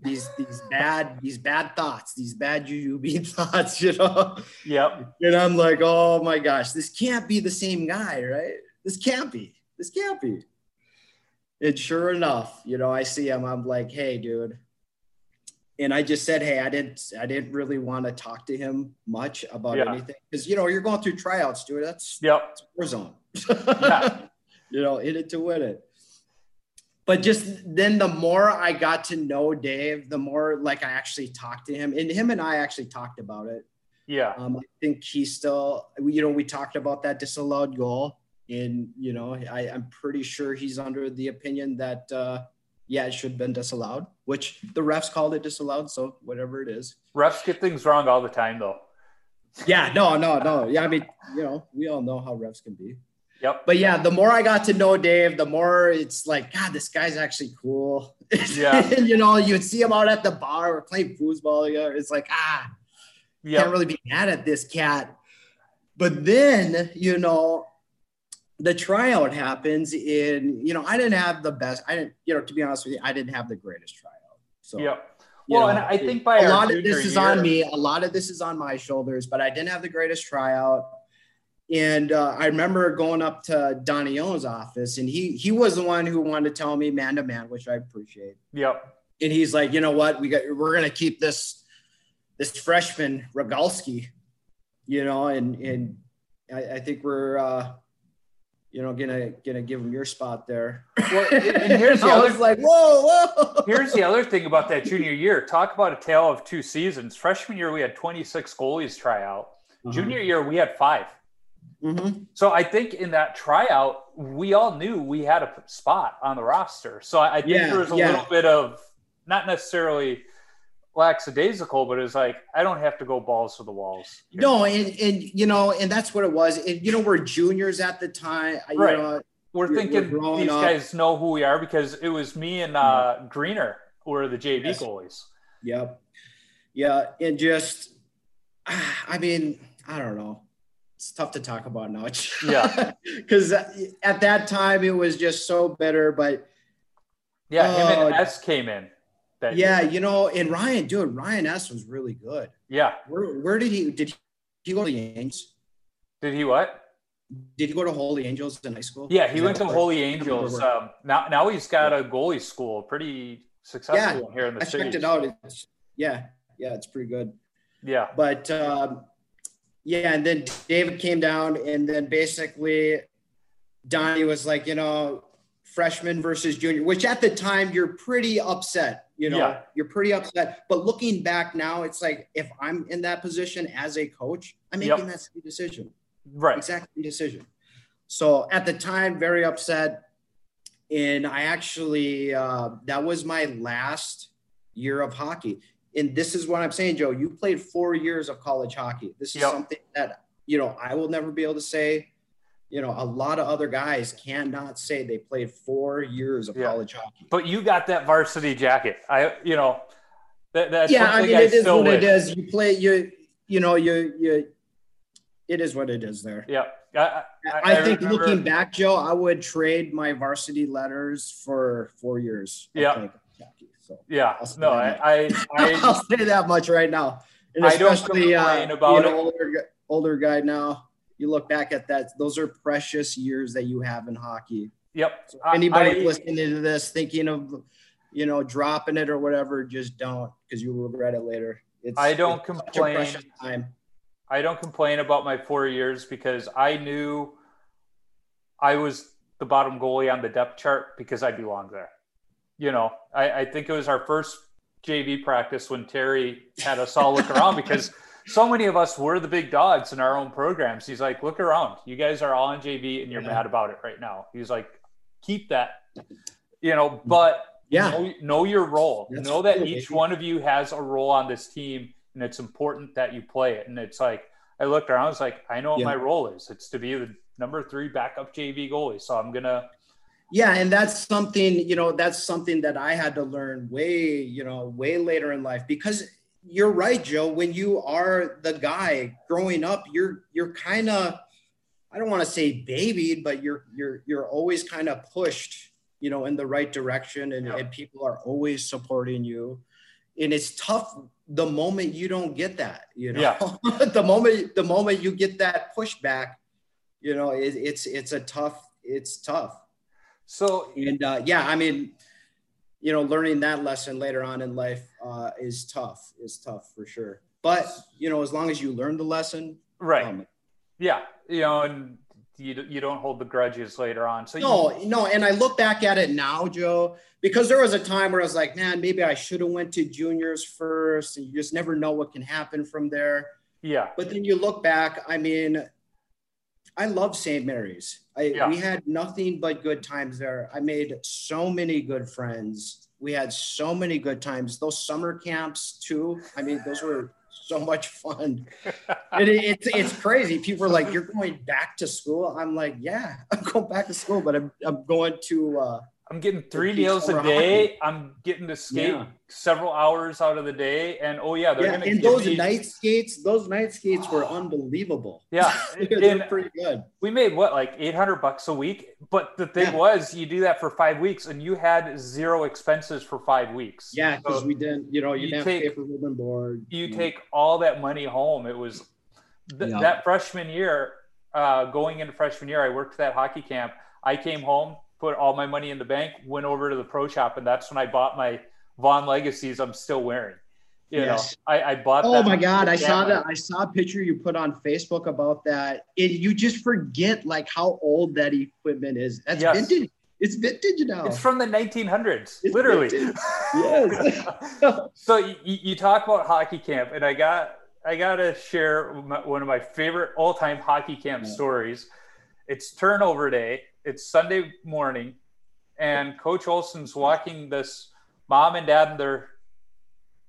these these bad these bad thoughts, these bad UUB thoughts, you know. Yep. And I'm like, oh my gosh, this can't be the same guy, right? This can't be. This can't be. And sure enough, you know, I see him. I'm like, hey, dude. And I just said, hey, I didn't, I didn't really want to talk to him much about Yeah. anything because you know you're going through tryouts, dude. That's Yep. war zone. Yeah. you know, in it to win it. But just then, the more I got to know Dave, the more like I actually talked to him, and him and I actually talked about it. Yeah. Um, I think he still, you know, we talked about that disallowed goal, and you know, I, I'm pretty sure he's under the opinion that, uh, yeah, it should have been disallowed, which the refs called it disallowed. So whatever it is. Refs get things wrong all the time, though. Yeah, no, no, no. Yeah, I mean, you know, we all know how refs can be. Yep. But yeah, the more I got to know Dave, the more it's like, God, this guy's actually cool. Yeah. and you know, you'd see him out at the bar or playing foosball together. It's like, ah, Yep. can't really be mad at this cat. But then, you know, the tryout happens in, you know, I didn't have the best, I didn't, you know, to be honest with you, I didn't have the greatest tryout. So Yep. you Well, know, and I think by a our lot of junior this is year- on me. A lot of this is on my shoulders, but I didn't have the greatest tryout. And uh, I remember going up to Donnie Owen's office, and he he was the one who wanted to tell me man to man, which I appreciate. Yep. And he's like, you know what, we got we're gonna keep this this freshman Rogalski, you know, and and I, I think we're uh, you know, gonna gonna give him your spot there. Well, and here's the I other was like, whoa, whoa. Here's the other thing about that junior year. Talk about a tale of two seasons. Freshman year, we had 26 goalies try out. Uh-huh. Junior year, we had five. Mm-hmm. So I think in that tryout, we all knew we had a spot on the roster. So I, I think Yeah, there was a yeah. little bit of not necessarily lackadaisical, but it's like I don't have to go balls to the walls. No, and and you know, and that's what it was. And you know, we're juniors at the time. I- You Right. know, We're We're- thinking we're these up. guys know who we are because it was me and uh, Greener were the JV Yes. goalies. Yep. Yeah, and just, I mean, I don't know. It's tough to talk about now. Yeah. Because at that time it was just so bitter. But Yeah, him and Oh. S came in. That yeah, year. you know, and Ryan, dude, Ryan S was really good. yeah. Where where did he did he go to the Angels? Did he what? Did he go to Holy Angels in high school? Yeah, he went to Holy Angels. Um, now, now he's got a goalie school, pretty successful here in the I city. checked it out. It's yeah, yeah, it's pretty good. Yeah, But um, yeah, and then David came down, and then basically Donnie was like, you know, freshman versus junior, which at the time you're pretty upset. You know, Yeah. you're pretty upset. But looking back now, it's like if I'm in that position as a coach, I'm Yep. making that same decision, right. exact same decision. So at the time, very upset. And I actually, uh, that was my last year of hockey. And this is what I'm saying, Joe. You played four years of college hockey. This is Yep. something that, you know, I will never be able to say. You know, a lot of other guys cannot say they played four years of Yeah. college hockey. But you got that varsity jacket. I, you know, that, that's yeah, I mean, it is what it wish. is. You play, you, you know, you, you, it is what it is there. Yeah, I, I, think remember- looking back, Joe, I would trade my varsity letters for four years. Yeah. So Yeah, no. I, I, I'll say that much right now. And I don't especially uh, about you know, it. older, older guy now. You look back at that; those are precious years that you have in hockey. yep. So anybody I- listening to this, thinking of, you know, dropping it or whatever, just don't, because you will regret it later. It's, I don't it's such a complain. I don't complain about my four years because I knew I was the bottom goalie on the depth chart because I belonged there. You know, I, I think it was our first JV practice when Terry had us all look around because so many of us were the big dogs in our own programs. He's like, look around. You guys are all in JV and you're Yeah. mad about it right now. He's like, keep that, you know, but Yeah. know, know your role. That's know that cool, each baby. one of you has a role on this team, and it's important that you play it. And it's like I looked around, I was like, I know what Yeah. my role is. It's to be the number three backup JV goalie. So I'm gonna, Yeah, and that's something, you know, that's something that I had to learn way, you know, way later in life because you're right, Joe. When you are the guy growing up, you're you're kind of I don't want to say babied, but you're you're you're always kind of pushed, you know, in the right direction and, Yeah. and people are always supporting you. And it's tough the moment you don't get that, you know. Yeah. the moment the moment you get that pushback, you know, it, it's it's a tough, it's tough so and uh, yeah, I mean, you know, learning that lesson later on in life uh, is tough. Is tough for sure. But you know, as long as you learn the lesson, right, um, yeah, you know, and you you don't hold the grudges later on. So you, no, no. And I look back at it now, Joe, because there was a time where I was like, man, maybe I should have went to juniors first. And you just never know what can happen from there. yeah, But then you look back. I mean, I love St. Mary's. I, Yeah. We had nothing but good times there. I made so many good friends. We had so many good times. Those summer camps too. I mean, those were so much fun. It, it's it's crazy. People are like, "You're going back to school." I'm like, "Yeah, I'm going back to school, but I'm I'm going to." Uh, I'm getting three meals a summer day. I'm getting to skate Yeah. several hours out of the day, and oh yeah, they're yeah, gonna and give those me, night skates, those night skates were unbelievable. yeah, They're pretty good. we made what like 800 bucks a week but the thing Yeah. was you do that for five weeks and you had zero expenses for five weeks Yeah, because So we didn't, you know, you, you didn't take- have to pay for room and board. you know. take all that money home it was th- Yeah. that freshman year uh, going into freshman year i worked that hockey camp i came home put all my money in the bank went over to the pro shop and that's when i bought my vaughn legacies i'm still wearing You Yes. know, I, I bought. Oh that my God! I saw that that. I saw a picture you put on Facebook about that. And you just forget like how old that equipment is. That's Yes. vintage. It's vintage now. It's from the 1900s, It's literally. vintage. Yes. so you, you talk about hockey camp, and I got I gotta share my, one of my favorite all time hockey camp Yeah. stories. It's turnover day. It's Sunday morning, and Coach Olson's walking this mom and dad and their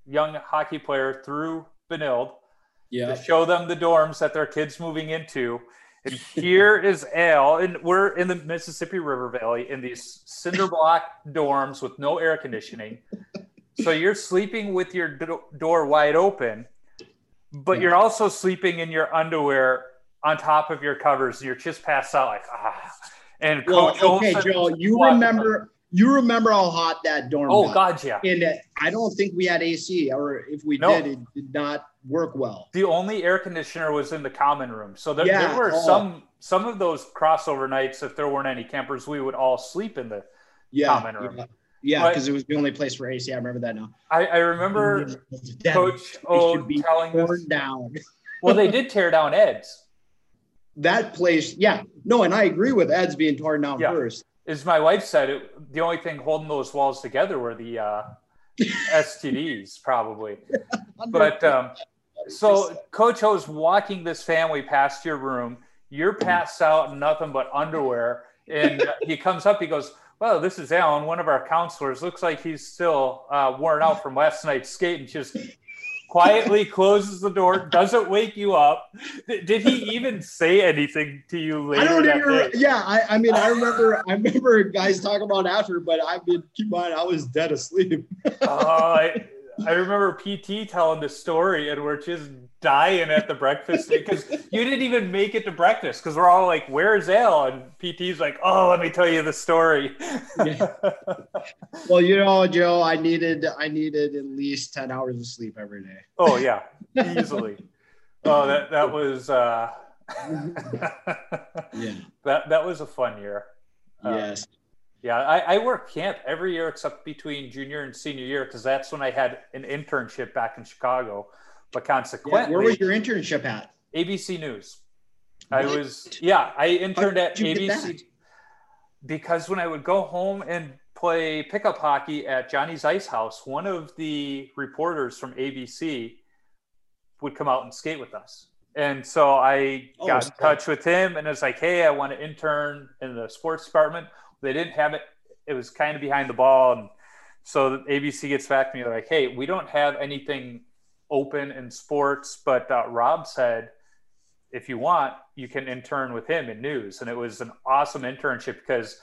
young hockey player through Benilde yeah. to show them the dorms that their kids moving into. And here is Al, and we're in the Mississippi River Valley in these cinder block dorms with no air conditioning. So you're sleeping with your do- door wide open, but you're also sleeping in your underwear on top of your covers. You're just passed out like ah. And Well, Coach okay, Olson Joe, you remember you remember how hot that dorm was. Oh got. God, yeah. And uh, I don't think we had AC, or if we No. did, it did not work well. the only air conditioner was in the common room. So there, Yeah. there were Oh. some some of those crossover nights. If there weren't any campers, we would all sleep in the. Yeah, Common room. yeah, yeah, because it was the only place for AC. I remember that now. I, I remember Coach O telling us. down. Well, they did tear down Ed's. That place, yeah, no, and I agree with Ed's being torn down Yeah. first. As my wife said, it, the only thing holding those walls together were the uh, STDs, probably. But um, so Coach O's walking this family past your room. You're passed out in nothing but underwear, and he comes up. He goes, "Well, this is Alan, one of our counselors. Looks like he's still uh, worn out from last night's skate." And just quietly closes the door, doesn't wake you up. Did he even say anything to you later? I don't even. Yeah, I, I mean, I remember, I remember guys talking about after, but I mean, keep in mind, I was dead asleep. Oh, I, remember PT telling the story, and we're just dying at the breakfast because you didn't even make it to breakfast because we're all like, "Where's Al?" And PT's like, "Oh, let me tell you the story." Well, you know, Joe, I needed, I needed at least ten hours of sleep every day. oh yeah, easily. Oh, that that was uh, Yeah. that that was a fun year. Uh, yes. Yeah, I, I work camp every year except between junior and senior year because that's when I had an internship back in Chicago. But Yeah, consequently, Where was your internship at? ABC News. I was yeah, I interned at did you get ABC because when I would go home and play pickup hockey at Johnny's Ice House, one of the reporters from ABC would come out and skate with us. And so I Oh, got in touch with him and it's like, hey, I want to intern in the sports department. They didn't have it. It was kind of behind the ball. And so the ABC gets back to me they're like, hey, we don't have anything open in sports, but uh, Rob said, if you want, you can intern with him in news. And it was an awesome internship because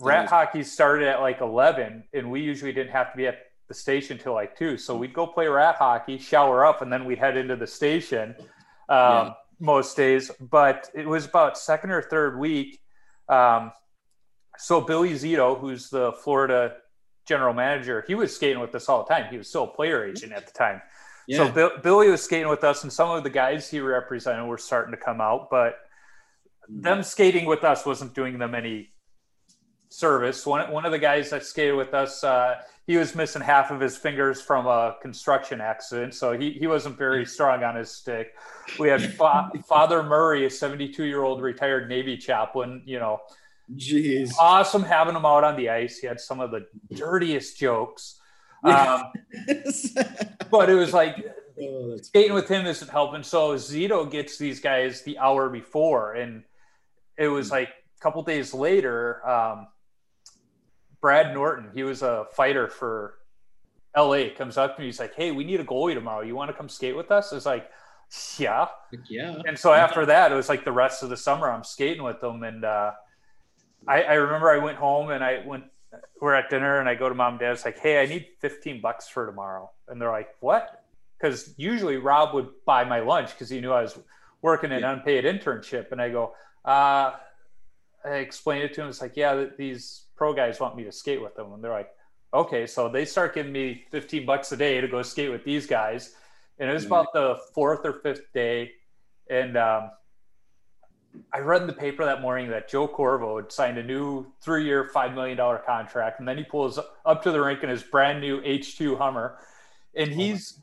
rat hockey started at like 11 and we usually didn't have to be at the station till like two. So we'd go play rat hockey, shower up, and then we'd head into the station um, Yeah. most days. But it was about second or third week. Um, so Billy Zito, who's the Florida general manager, he was skating with us all the time. He was still a player agent at the time. Yeah. So Bill, Billy was skating with us, and some of the guys he represented were starting to come out, but them skating with us wasn't doing them any service. One one of the guys that skated with us, uh, he was missing half of his fingers from a construction accident, so he, he wasn't very strong on his stick. We had Fa- Father Murray, a 72 year old retired Navy chaplain, you know, Jeez. awesome having him out on the ice. He had some of the dirtiest jokes. Um, but it was like oh, skating with him isn't helping. So Zito gets these guys the hour before, and it was like a couple days later. Um, Brad Norton, he was a fighter for LA, comes up to me. He's like, "Hey, we need a goalie tomorrow. You want to come skate with us?" It's like, "Yeah." yeah. And so after that, it was like the rest of the summer I'm skating with them. And uh, I, I remember I went home and I went, we're at dinner and I go to mom and dad. It's like, hey, I need 15 bucks for tomorrow. And they're like, what? Because usually Rob would buy my lunch because he knew I was working an Yeah. unpaid internship. And I go, uh, I explained it to him. It's like, yeah, these pro guys want me to skate with them. And they're like, okay. So they start giving me 15 bucks a day to go skate with these guys. And it was Yeah. about the fourth or fifth day. And um, I read in the paper that morning that Joe Corvo had signed a new three year, $5 million contract. And then he pulls up to the rink in his brand new H2 Hummer. And oh he's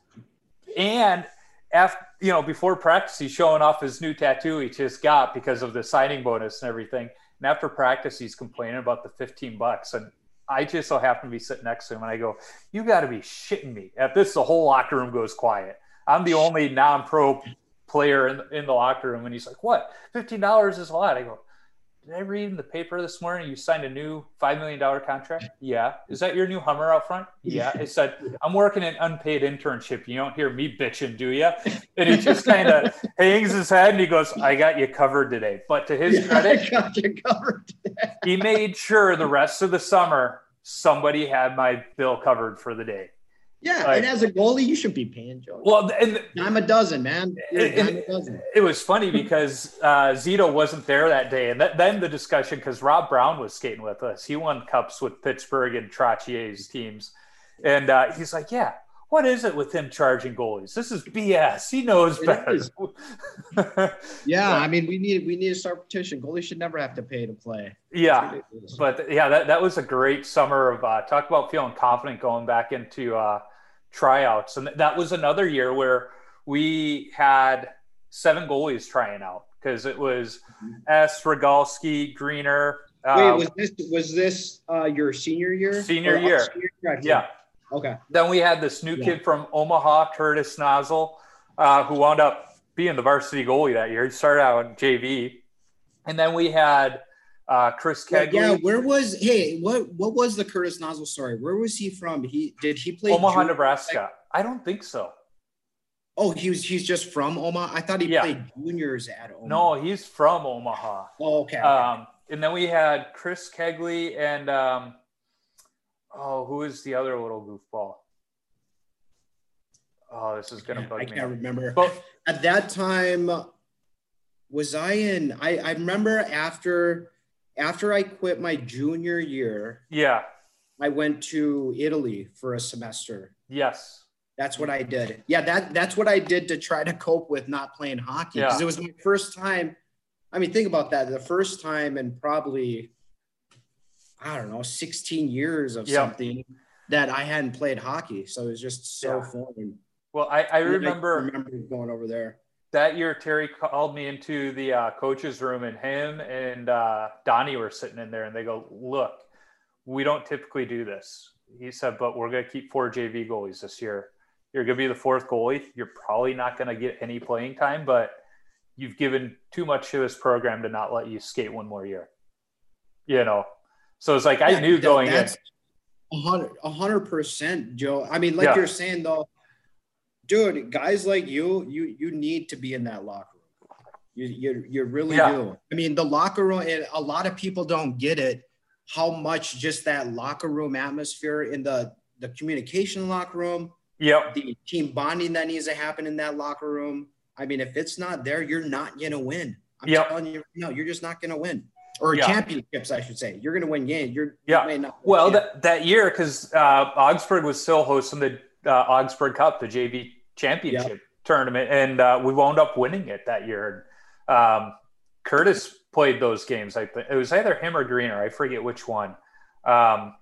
And after you know, before practice, he's showing off his new tattoo he just got because of the signing bonus and everything. And after practice, he's complaining about the 15 bucks. And I just so happen to be sitting next to him, and I go, "You got to be shitting me!" At this, the whole locker room goes quiet. I'm the only non-pro player in, in the locker room, and he's like, "What? Fifteen dollars is a lot." I go, did I read in the paper this morning you signed a new $5 million contract? Yeah. Is that your new Hummer out front? Yeah. It said, I'm working an unpaid internship. You don't hear me bitching, do you? And he just kind of hangs his head and he goes, I got you covered today. But to his Yeah, credit, I got you covered. he made sure the rest of the summer somebody had my bill covered for the day. Yeah, Like- and as a goalie, you should be paying Joe. Well, and I'm a dozen, man. A And- dime a dozen. it was funny because uh, Zito wasn't there that day, and th- then the discussion because Rob Brown was skating with us. He won cups with Pittsburgh and Trottier's teams, and uh, he's like, "Yeah, what is it with him charging goalies? This is BS. He knows It better." Yeah, I mean, we need we need to start petition. Goalies should never have to pay to play. yeah, but yeah, that, that was a great summer of uh, talk about feeling confident going back into uh, tryouts, and that was another year where we had seven goalies trying out because it was S. Rogalski, Greener. Wait, uh, was this was this uh, your senior year? Senior year. senior year? Yeah. Okay. Then we had this new Yeah. kid from Omaha, Curtis Nozzle, uh, who wound up being the varsity goalie that year. He started out in JV, and then we had uh, Chris Kegley, yeah, where was hey what what was the Curtis Nozzle story? Where was he from? He did he play Omaha, junior- Nebraska. I don't think so. Oh, he was he's just from Omaha. I thought he Yeah. played juniors at Omaha. No, he's from Omaha. Oh, okay. okay. Um, and then we had Chris Kegley and um, oh, who is the other little goofball? Oh, this is gonna I bug me. I can't remember. But At that time, was I in? I I remember after after I quit my junior year, yeah, I went to Italy for a semester. yes, That's what I did. Yeah, that that's what I did to try to cope with not playing hockey because Yeah. it was my first time. I mean, think about that. The first time in probably I don't know, 16 years of Yeah. something that I hadn't played hockey. So it was just so Yeah. fun. Well, I, I remember remember going over there. that year Terry called me into the uh, coach's room, and him and uh, Donnie were sitting in there, and they go, "Look, we don't typically do this." He said, "But we're going to keep four JV goalies this year. You're going to be the fourth goalie. You're probably not going to get any playing time, but you've given too much to this program to not let you skate one more year." You know, so it's like I Yeah, knew that- going in. that's a hundred, a hundred percent, Joe. I mean, like Yeah. you're saying though, dude, guys like you, you you need to be in that locker room. You you, you really Yeah. do. I mean, the locker room, and a lot of people don't get it. How much just that locker room atmosphere in the the communication locker room, Yep. the team bonding that needs to happen in that locker room. I mean, if it's not there, you're not gonna win. I'm Yep. telling you, no, you're just not gonna win. Or Yeah. championships, I should say. You're gonna win games. You're Yeah. you not win Well, that, that year, because uh, Augsburg was still hosting the uh, Augsburg Cup, the JV championship tournament, and uh, we wound up winning it that year. Um, Curtis played those games. I think it was either him or Greener. I forget which one. Um,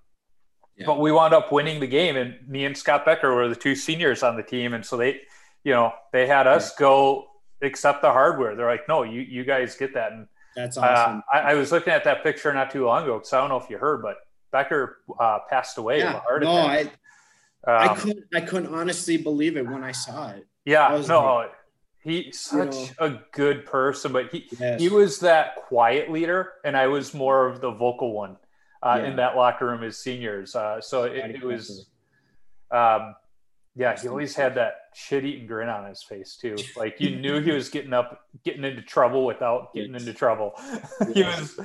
Yeah. But we wound up winning the game, and me and Scott Becker were the two seniors on the team, and so they, you know, they had us go accept the hardware. They're like, "No, you you guys get that." And That's uh, awesome. I, I was looking at that picture not too long ago because I don't know if you heard, but Becker uh, passed away yeah. heart No. I, I Um, couldn't I couldn't honestly believe it when I saw it. yeah, I was no, he's such know. a good person, but he Yes. he was that quiet leader, and I was more of the vocal one uh, Yeah. in that locker room as seniors. Uh, so it, it was, um, yeah, he always had that shit-eating grin on his face too. Like you knew he was getting up, getting into trouble without getting into trouble. he was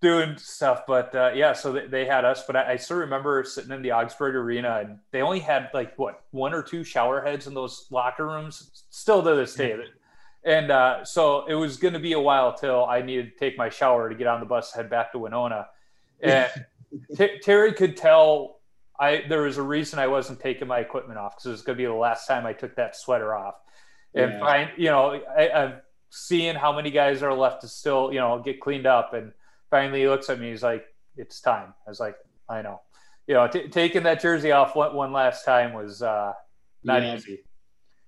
doing stuff, but uh, yeah. So they, they had us, but I, I still remember sitting in the Augsburg arena, and they only had like what one or two shower heads in those locker rooms. Still to this day, and uh, so it was going to be a while till I needed to take my shower to get on the bus head back to Winona. And T- Terry could tell I there was a reason I wasn't taking my equipment off because it was going to be the last time I took that sweater off. And Yeah. find, you know, I, I'm seeing how many guys are left to still, you know, get cleaned up. And finally, he looks at me. He's like, "It's time." I was like, "I know." You know, t- taking that jersey off one, one last time was uh, not Yeah. easy.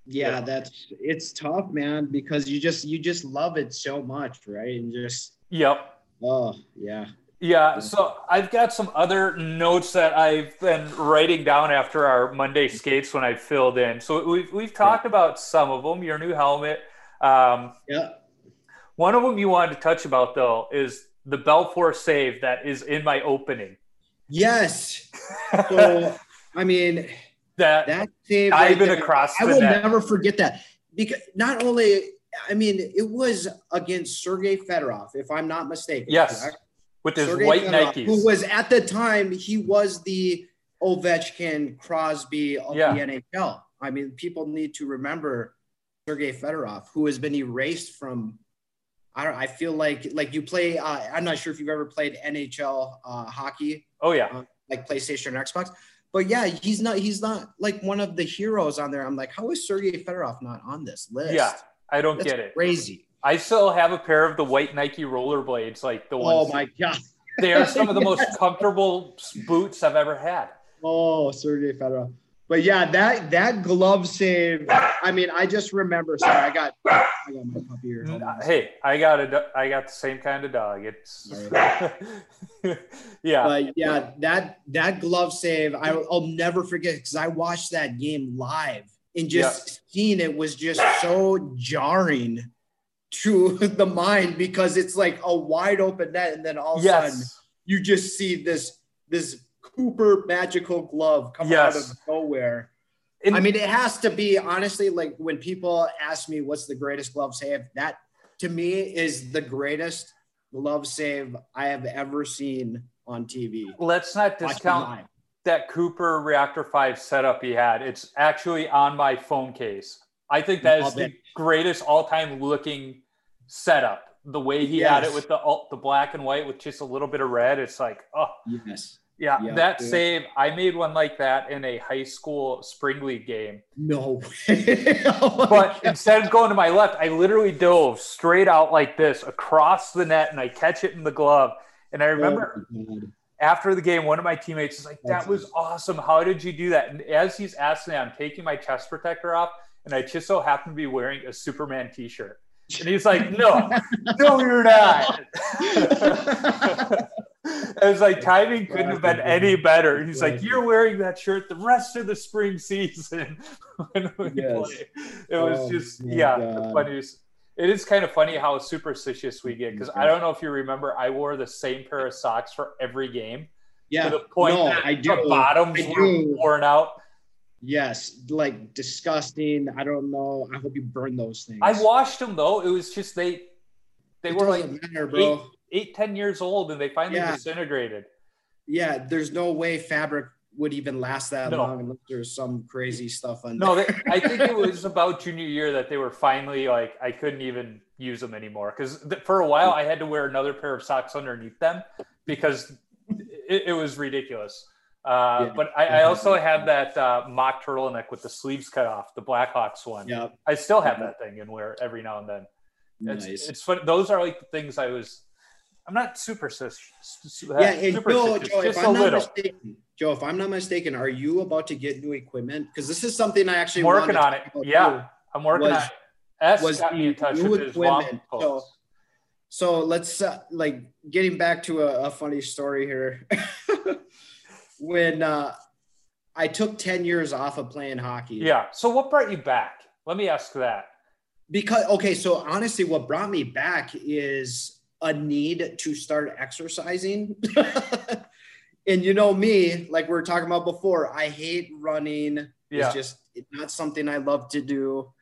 yeah, Yeah. that's it's tough, man, because you just you just love it so much, right? And just Yep. oh yeah. Yeah, so I've got some other notes that I've been writing down after our Monday skates when I filled in. So we've we've talked about some of them. Your new helmet. Um, Yeah. one of them you wanted to touch about though is the Belfour save that is in my opening. Yes. So I mean that that save diving there, across I will net. never forget that because not only I mean it was against Sergei Fedorov, if I'm not mistaken. yes, correct? With his white Fedorov, Nikes. who was at the time he was the Ovechkin Crosby of Yeah. the NHL. I mean, people need to remember Sergei Fedorov, who has been erased from. I don't. I feel like like you play. Uh, I'm not sure if you've ever played NHL uh, hockey, oh yeah, like PlayStation or Xbox. But yeah, he's not. He's not like one of the heroes on there. I'm like, how is Sergei Fedorov not on this list? yeah. I don't That's get it. crazy. I still have a pair of the white Nike rollerblades, like the oh ones. Oh my god. They are some of the most comfortable boots I've ever had. Oh, Sergei Fedorov. But yeah, that that glove save. I mean, I just remember. Sorry, I got I got my puppy here. Uh, Hold. Hey, I got a, I got the same kind of dog. It's, yeah, But yeah, that that glove save, I, I'll never forget because I watched that game live and just seeing it was just so jarring to the mind because it's like a wide open net, and then all of a sudden you just see this this Cooper magical glove come Yes. out of nowhere. And- I mean, it has to be honestly like when people ask me what's the greatest glove save, that to me is the greatest glove save I have ever seen on TV. let's not discount that Cooper Reactor Five setup he had. It's actually on my phone case. I think that is Love the it. greatest all-time looking setup. The way he had it with the the black and white with just a little bit of red. It's like, oh, Yes. yeah, Yeah, that save. I made one like that in a high school spring league game. No. Oh But God. instead of going to my left, I literally dove straight out like this across the net and I catch it in the glove. And I remember Oh after the game, one of my teammates is like, That was awesome. How did you do that? And as he's asking me, I'm taking my chest protector off and I just so happen to be wearing a Superman t shirt. And he's like, No, no, you're not. I was like, timing couldn't have been any better. He's like, You're wearing that shirt the rest of the spring season. when we Yes. play. It was Oh, just, yeah, God. the funniest. It is kind of funny how superstitious we get because I don't know if you remember, I wore the same pair of socks for every game yeah. to the point no, that I do. the bottoms I were worn out. Yes, like disgusting. I don't know. I hope you burn those things. I washed them though. It was just they they It were like matter, bro. eight, ten years old and they finally Yeah. disintegrated. Yeah, there's no way fabric would even last that No. long unless there's some crazy stuff on No, they, I think it was about junior year that they were finally like I couldn't even use them anymore because th- for a while I had to wear another pair of socks underneath them because it, it was ridiculous. Uh, Yeah. but I, I also had that uh, mock turtleneck with the sleeves cut off, the Blackhawks one. yeah, I still have that thing and wear every now and then. It's, nice. it's fun. Those are like the things I was. I'm not superstitious. yeah, and Joe, Joe, if I'm not little. mistaken, Joe, if I'm not mistaken, are you about to get new equipment? Because this is something I actually I'm working wanted to on it. Yeah. too. I'm working Was- on it. S was got me in touch with his equipment, so- So let's uh, like getting back to a, a funny story here. when uh, I took 10 years off of playing hockey. Yeah. So what brought you back? Let me ask that. Because okay, so honestly, what brought me back is a need to start exercising. and you know me, like we were talking about before, I hate running. Yeah. It's just not something I love to do.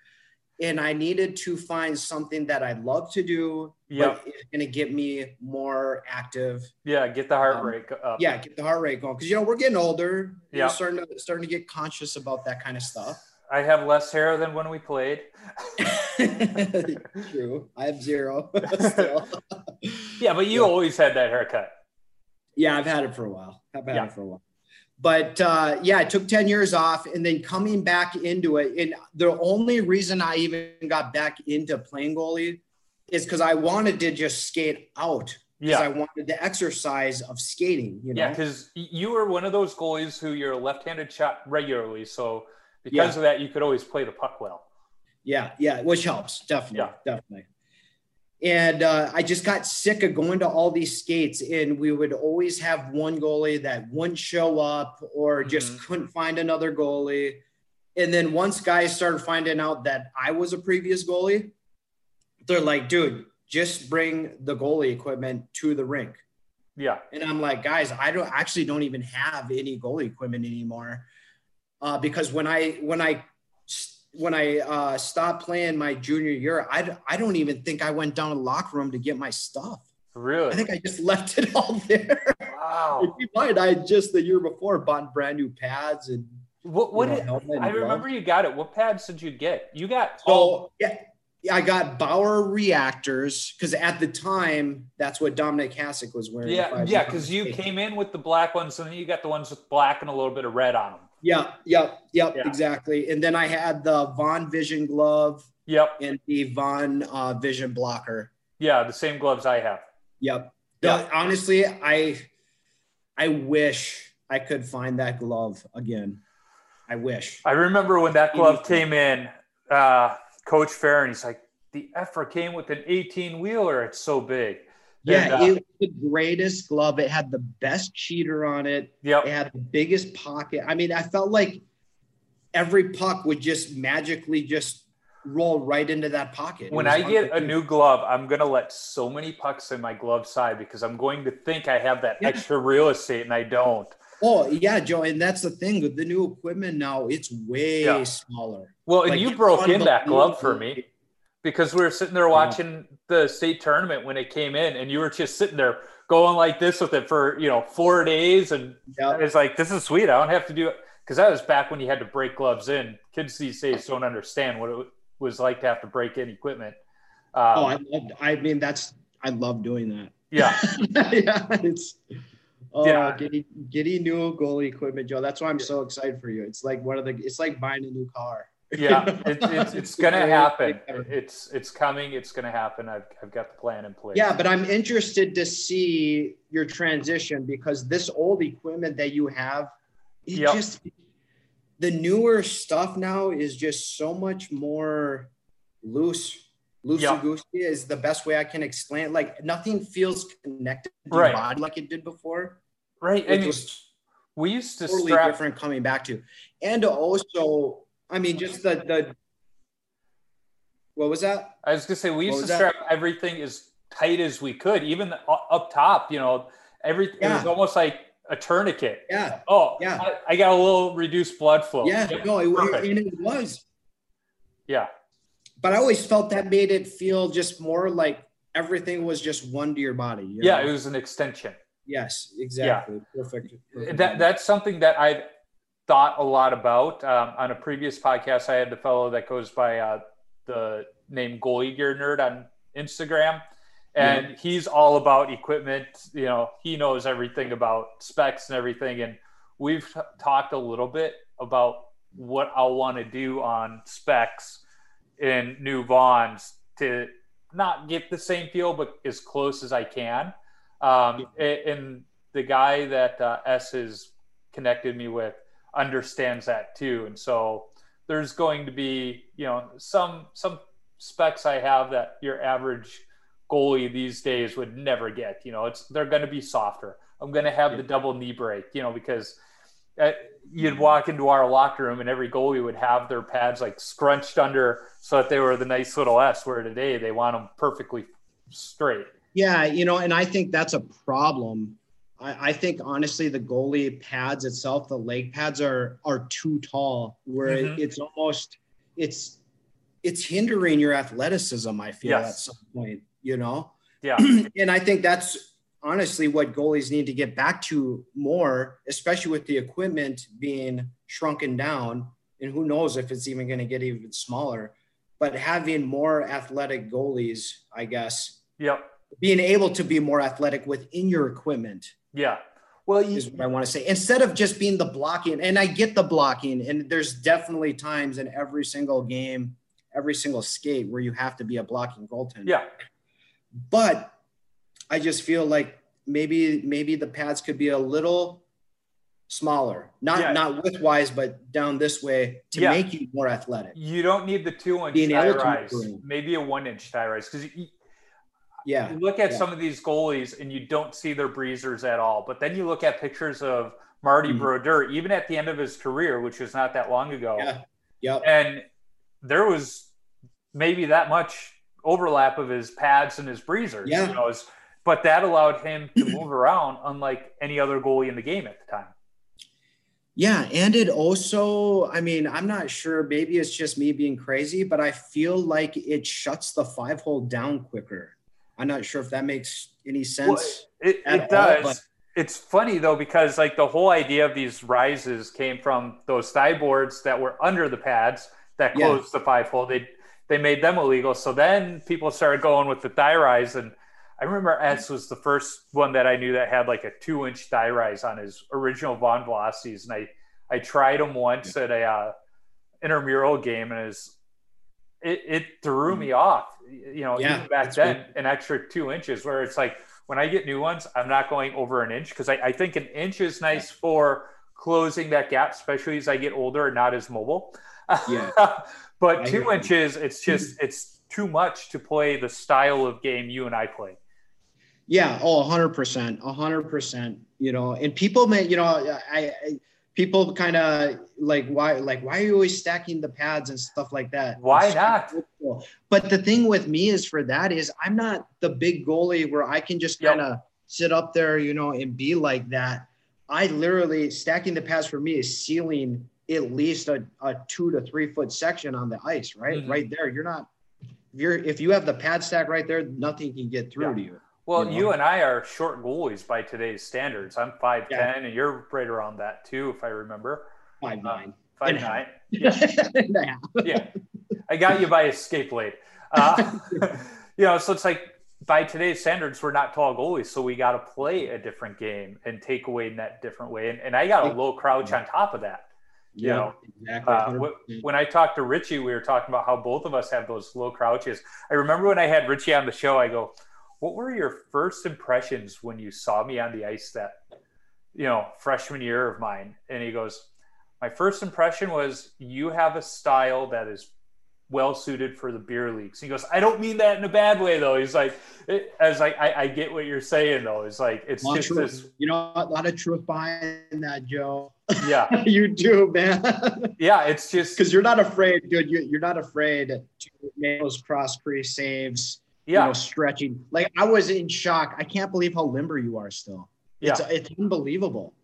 And I needed to find something that I love to do, Yep. but it's gonna get me more active. Yeah. Get the heart Um, rate up. Yeah, get the heart rate going. Cause you know, we're getting older. Yeah. starting to starting to get conscious about that kind of stuff. I have less hair than when we played. True. I have zero. Yeah, but you Yeah. always had that haircut. Yeah, I've had it for a while. I've had Yeah. it for a while. But uh, yeah, I took 10 years off and then coming back into it. And the only reason I even got back into playing goalie is because I wanted to just skate out. Because I wanted the exercise of skating, you know? Yeah, because you were one of those goalies who you're a left-handed shot regularly, so because Yeah. of that, you could always play the puck well. Yeah, yeah, which helps definitely, Yeah. definitely. And uh, I just got sick of going to all these skates, and we would always have one goalie that wouldn't show up or just Mhm. couldn't find another goalie. And then once guys started finding out that I was a previous goalie, they're like, dude, just bring the goalie equipment to the rink. Yeah. And I'm like, guys, I don't actually don't even have any goalie equipment anymore. Uh, because when I when I when I uh, stopped playing my junior year, I, I don't even think I went down to the locker room to get my stuff. Really? I think I just left it all there. wow. Keep in mind, I just the year before bought brand new pads and What, what you know, did- I remember gloves. you got it. What pads did you get? You got oh, So yeah, yeah, I got Bauer reactors because at the time that's what Dominik Hasek was wearing. yeah, yeah, because you came in with the black ones and then you got the ones with black and a little bit of red on them. Yeah, yep, yep, Yeah. exactly. And then I had the Vaughn Vision glove Yep. and the Vaughn uh, Vision blocker. Yeah, the same gloves I have. Yep. Yeah. The- honestly, I I wish I could find that glove again. I wish. I remember when that glove came in, uh, Coach Farron, he's like, the effort came with an 18 wheeler. It's so big. Yeah, uh, it was the greatest glove. It had the best cheater on it. Yep. It had the biggest pocket. I mean, I felt like every puck would just magically just roll right into that pocket. When I get a new glove, I'm going to let so many pucks in my glove side because I'm going to think I have that Yeah. extra real estate and I don't. Oh yeah, Joe, and that's the thing with the new equipment now. It's way Yeah. smaller. Well, and Like, you broke in that glove for me because we were sitting there watching the state tournament when it came in, and you were just sitting there going like this with it for you know four days, and Yeah. it's like this is sweet. I don't have to do it because that was back when you had to break gloves in. Kids these days don't understand what it was like to have to break in equipment. Um, Oh, I loved. I mean, that's I love doing that. yeah, yeah, it's. Oh, Yeah. Giddy, getting new goalie equipment, Joe. That's why I'm so excited for you. It's like one of the. It's like buying a new car. Yeah, it, it's it's gonna happen. It's it's coming. It's gonna happen. I've I've got the plan in place. Yeah, but I'm interested to see your transition because this old equipment that you have, it Yep. just the newer stuff now is just so much more loose. Loosey Yep. goosey is the best way I can explain. it. Like nothing feels connected to Right. your body like it did before. right. Mean, was we used to totally strap. different coming back to. And also, I mean, just the the what was that? I was gonna say we used to that? strap everything as tight as we could, even the- uh, up top. You know, every it was almost like a tourniquet. Yeah, Oh, Yeah. I, I got a little reduced blood flow. yeah, Yep, no, it, and it was. yeah, but I always felt that made it feel just more like everything was just one to your body. you yeah. know? It was an extension. yes, exactly. Perfect. perfect. That that's something that I thought a lot about. Um, on a previous podcast, I had the fellow that goes by uh, the name Goalie Gear Nerd on Instagram, and he's all about equipment. You know, he knows everything about specs and everything. And we've t- talked a little bit about what I'll want to do on specs in new Vaughns to not get the same feel, but as close as I can. Um, and the guy that uh, S has connected me with understands that too. And so there's going to be, you know, some some specs I have that your average goalie these days would never get. You know, it's they're going to be softer. I'm going to have the double knee break, you know, because uh, you'd walk into our locker room and every goalie would have their pads like scrunched under so that they were the nice little S. Where today they want them perfectly straight. yeah, you know, and I think that's a problem. I, I think honestly, the goalie pads itself, the leg pads are are too tall, where it- Mhm. it's almost it's it's hindering your athleticism. I feel Yes. at some point, you know. Yeah. and I think that's honestly what goalies need to get back to more, especially with the equipment being shrunken down. And who knows if it's even going to get even smaller. But having more athletic goalies, I guess, Yep. being able to be more athletic within your equipment Yeah. Well, you, is what I want to say. Instead of just being the blocking, and I get the blocking, and there's definitely times in every single game, every single skate where you have to be a blocking goaltender yeah. but I just feel like maybe maybe the pads could be a little smaller, not Yeah. not widthwise, but down this way to Yeah. make you more athletic. You don't need the two inch Being thigh rise, maybe a one inch thigh rise. Because you, Yeah, you look at yeah. some of these goalies and you don't see their breezers at all. But then you look at pictures of Marty Mhm. Brodeur, even at the end of his career, which was not that long ago. yeah, yep. And there was maybe that much overlap of his pads and his breezers. Yeah. You know, but that allowed him to move around unlike any other goalie in the game at the time. Yeah, and it also, I mean, I'm not sure, maybe it's just me being crazy, but I feel like it shuts the five hole down quicker. I'm not sure if that makes any sense. It, at it all, does. but- it's funny though because like the whole idea of these rises came from those thigh boards that were under the pads that Yeah. closed the five hole. They they made them illegal. So then people started going with the thigh rise, and I remember S was the first one that I knew that had like a two inch thigh rise on his original Vaughn Velocities, and I I tried him once at a uh, intramural game, and it's it, it threw me off. You know, Mm-hmm. Yeah, even back then, good. an extra two inches, where it's like when I get new ones, I'm not going over an inch because I, I think an inch is nice for closing that gap, especially as I get older and not as mobile. Yeah. but I two you. inches, it's just it's too much to play the style of game you and I play. Yeah, oh, 100%, 100%, you know, and people may, you know, I, I people kind of like, why, like, why are you always stacking the pads and stuff like that? Why It's not? cool. But the thing with me is for that is I'm not the big goalie where I can just kind of sit up there, you know, and be like that. I literally stacking the pads for me is sealing at least a, a two to three foot section on the ice, right? Mhm. Right there. You're not, if you're, if you have the pad stack right there, nothing can get through Yeah. to you. Well, You know? you and I are short goalies by today's standards. I'm five ten, Yeah. and you're right around that too, if I remember. Five nine. Five And nine. Half. yeah, I got you by escape blade. Uh, you know, so it's like by today's standards, we're not tall goalies, so we got to play a different game and take away net different way. And, and I got a low crouch on top of that. You Yeah, know, exactly. Uh, when I talked to Richie, we were talking about how both of us have those low crouches. I remember when I had Richie on the show, I go, "What were your first impressions when you saw me on the ice that, you know, freshman year of mine?" And he goes, "My first impression was you have a style that is well suited for the beer leagues." He goes, "I don't mean that in a bad way, though." He's like, it, "As like I, I get what you're saying, though. It's like it's just truth. this, You know, a lot of truth behind that, Joe. yeah, you do, man. yeah. It's just Because you're not afraid, dude. You, you're not afraid to make those cross crease saves. You yeah, know, stretching. Like I was in shock. I can't believe how limber you are still. yeah." It's it's unbelievable.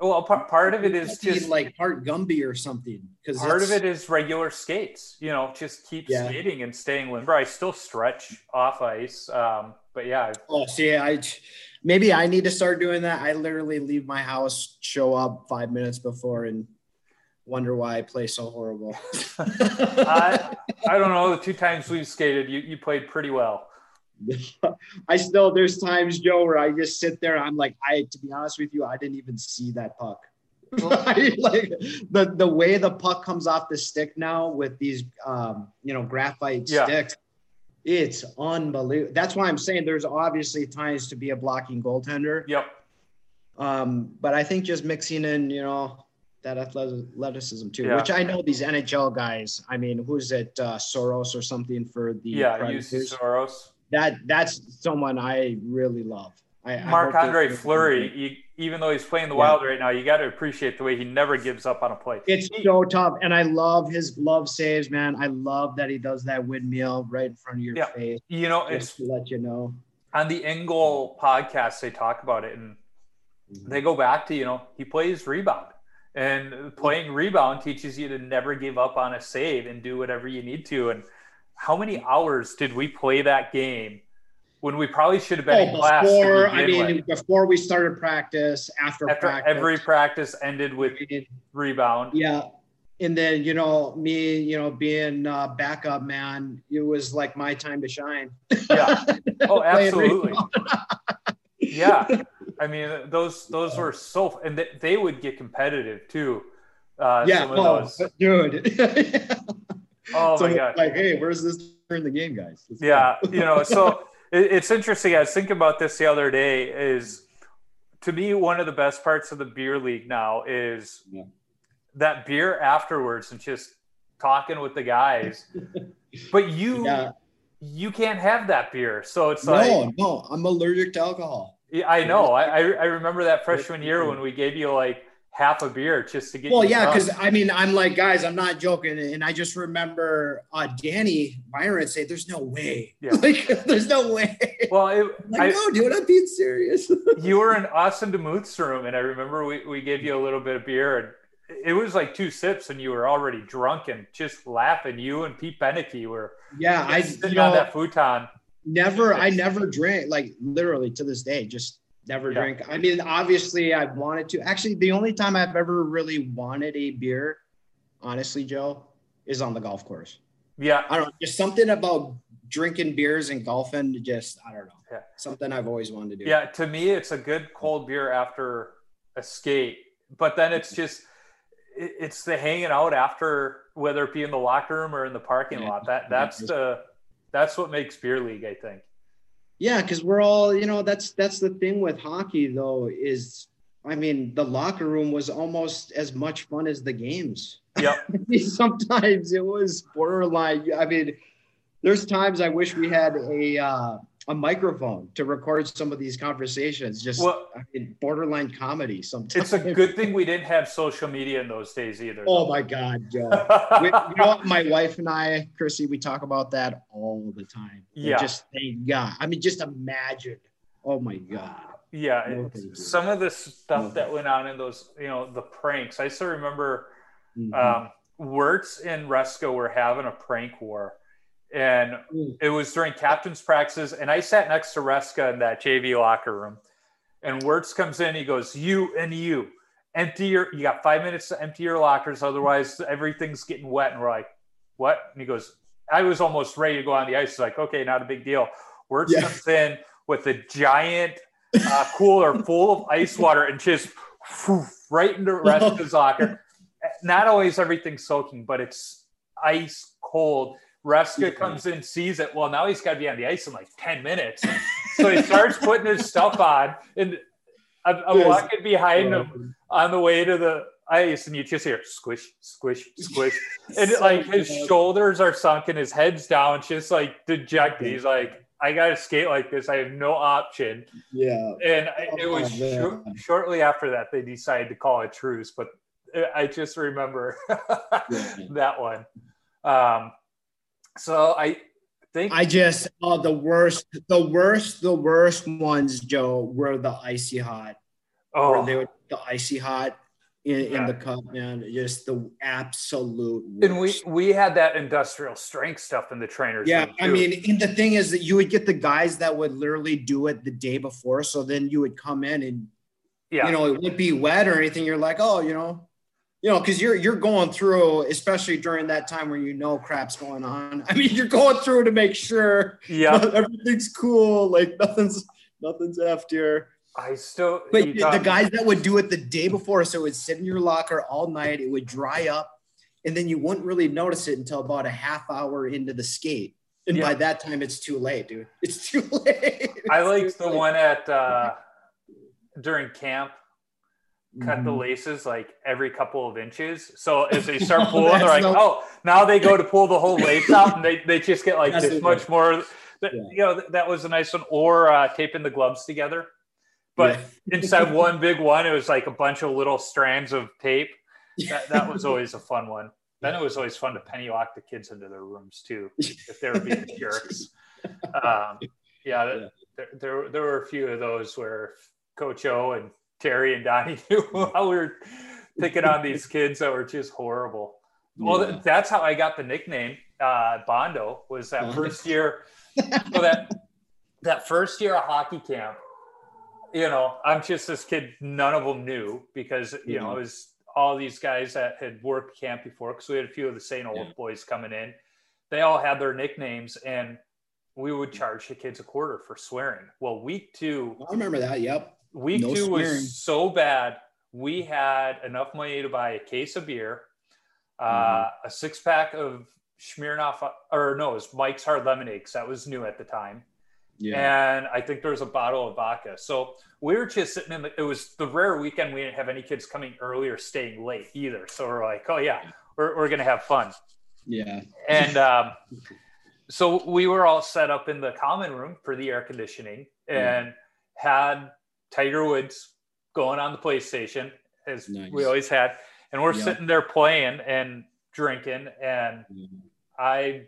Well, part, part of it You is just like part Gumby or something. Because part of it is regular skates you know just keep Yeah. skating and staying limber i still stretch off ice um, but yeah Oh, see, I maybe I need to start doing that. I literally leave my house, show up five minutes before, and wonder why I play so horrible. I, I don't know the two times we've skated you, you played pretty well I still there's times, Joe, where I just sit there. I'm like, I to be honest with you, I didn't even see that puck. Like the the way the puck comes off the stick now with these um, you know graphite Yeah. sticks, it's unbelievable. That's why I'm saying there's obviously times to be a blocking goaltender. yep Um, but I think just mixing in, you know, that athleticism too, Yeah. which I know these NHL guys. I mean, who's it, uh, Saros or something for the yeah Predators? Saros that that's someone I really love. I, I marc andre fleury you, even though he's playing the Yeah. wild right now you got to appreciate the way he never gives up on a play It's so tough, and I love his glove saves, man. I love that he does that windmill right in front of your Yeah. face, you know just it's to let you know. on the Engel podcast they talk about it and they go back to you know he plays rebound and playing rebound teaches you to never give up on a save and do whatever you need to. And how many hours did we play that game when we probably should have been in Oh, class before I mean, with? before we started practice, after, after practice, every practice. ended with rebound. Yeah. And then, you know, me, you know, being uh, backup man, it was like my time to shine. yeah. Oh absolutely. yeah i mean those those were so and they, they would get competitive too uh yeah. some of Oh, those dude. oh So my god Like, hey, where's this during the game, guys? Let's. Yeah, you know, so it, it's interesting. I was thinking about this the other day. Is to me, one of the best parts of the beer league now is Yeah. that beer afterwards and just talking with the guys. but you Yeah. you can't have that beer, so it's like No, no, I'm allergic to alcohol. Yeah, I know. I I remember that freshman year when we gave you like half a beer just to get. Well, yeah, because I mean, I'm like, guys, I'm not joking, and I just remember uh, Danny Byron say, "There's no way, Yeah. like, there's no way." well, it, like, I, no, dude, I'm being serious. you were in Austin DeMuth's room, and I remember we, we gave you a little bit of beer, and it was like two sips, and you were already drunk and just laughing. You and Pete Beneke were yeah, I sitting you on know, that futon. Never, I never drink like literally to this day, just never Yeah. drink. I mean, obviously, I wanted to. Actually, the only time I've ever really wanted a beer, honestly, Joe, is on the golf course. Yeah, I don't know, just something about drinking beers and golfing. Just I don't know, Yeah. something I've always wanted to do. yeah. To me, it's a good cold beer after a skate, but then it's just it's the hanging out after, whether it be in the locker room or in the parking Yeah. lot. That that's the that's what makes beer league, I think. Yeah, because we're all, you know, that's that's the thing with hockey though, is I mean, the locker room was almost as much fun as the games. Yeah. Sometimes it was borderline. I mean, there's times I wish we had a uh, a microphone to record some of these conversations. Just Well- I mean, borderline comedy. Sometimes It's a good thing we didn't have social media in those days either. Oh my God, Joe. we, you know, my wife and I, Chrissy, we talk about that all the time. Yeah. Just thank God. I mean, just imagine. Oh my God. yeah, No, it's- thank you. some of the stuff No. that went on in those, you know, the pranks. I still remember Mhm. um, Wirtz and Resco were having a prank war, and Mm. it was during captain's practices. And I sat next to Reska in that JV locker room, and Wirtz comes in. He goes, "You and you, empty your. You got five minutes to empty your lockers, otherwise everything's getting wet." And we're like, "What?" And he goes, "I was almost ready to go on the ice." He's like, "Okay, not a big deal." Wirtz Yeah. comes in with a giant uh, cooler full of ice water and just whew, right into Reska's locker not always everything's soaking, but it's ice cold. Reska comes in, sees it. Well, now he's got to be on the ice in like 10 minutes. So he starts putting his stuff on, and I'm, I'm Yes. walking behind him on the way to the ice, and you just hear squish, squish, squish. And So like his good. shoulders are sunken, his head's down, just like dejected. He's like, I got to skate like this. I have no option. Yeah. And I- it was Oh, shor- man. shortly after that they decided to call a truce, but I just remember that one. Um, so I think I just, oh, the worst, the worst, the worst ones, Joe, were the icy hot. Oh, they were the icy hot in, Yeah. in the cup, man. Just the absolute and we we had that industrial strength stuff in the trainers. Yeah, I mean, and the thing is that you would get the guys that would literally do it the day before. So then you would come in and yeah, you know it wouldn't be wet or anything. You're like, oh, you know, you know, because you're you're going through, especially during that time where you know crap's going on. I mean, you're going through to make sure yeah. everything's cool, like nothing's nothing's after. I still But the guys that would do it the day before, so it would sit in your locker all night, it would dry up, and then you wouldn't really notice it until about a half hour into the skate. And Yeah. by that time, it's too late, dude. It's too late. I It's liked too the late. one at uh, during camp. Cut the Mhm. laces like every couple of inches. So as they start pulling, they're like, no- oh, now they go to pull the whole lace out, and they, they just get like That's this much more. That, Yeah. You know, that was a nice one. Or uh, taping the gloves together, but Yeah. instead of one big one, it was like a bunch of little strands of tape. That, that was always a fun one. Then it was always fun to penny lock the kids into their rooms too, if they were being jerks. Um, yeah, Yeah. There, there, there were a few of those where Coach O and Terry and Donnie knew how we were picking on these kids that were just horrible. Well, Yeah. that's how I got the nickname uh, Bondo. Was that first year? So that that first year of hockey camp, you know, I'm just this kid. None of them knew because you know Mhm. it was all these guys that had worked camp before. Because we had a few of the St. Olaf Yeah. boys coming in. They all had their nicknames, and we would charge the kids a quarter for swearing. Well, week two, I remember that. Yep. Week No two swearing. was so bad. We had enough money to buy a case of beer, uh, Mm-hmm. a six pack of Smirnoff, or no, it was Mike's Hard Lemonade because that was new at the time, Yeah. and I think there was a bottle of vodka. So we were just sitting in the, it was the rare weekend we didn't have any kids coming early or staying late either. So we're like, oh yeah, we're, we're going to have fun. Yeah. And um, so we were all set up in the common room for the air conditioning and had Tiger Woods going on the PlayStation as Nice. we always had. And we're Yeah. sitting there playing and drinking. And I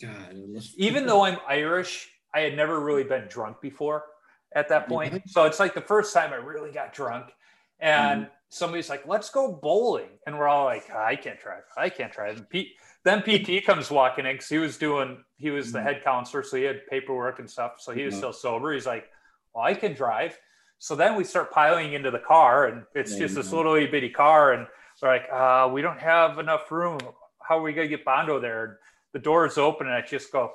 God. even though I'm Irish, I had never really been drunk before at that point. Really? So it's like the first time I really got drunk. And somebody's like, let's go bowling. And we're all like, I can't drive. I can't drive. And Pete, then PT comes walking in because he was doing, he was the head counselor. So he had paperwork and stuff. So he was still sober. He's like, well, I can drive. So then we start piling into the car and it's just this little itty bitty car. And we're like, uh, we don't have enough room. How are we going to get Bondo there? And the door is open and I just go,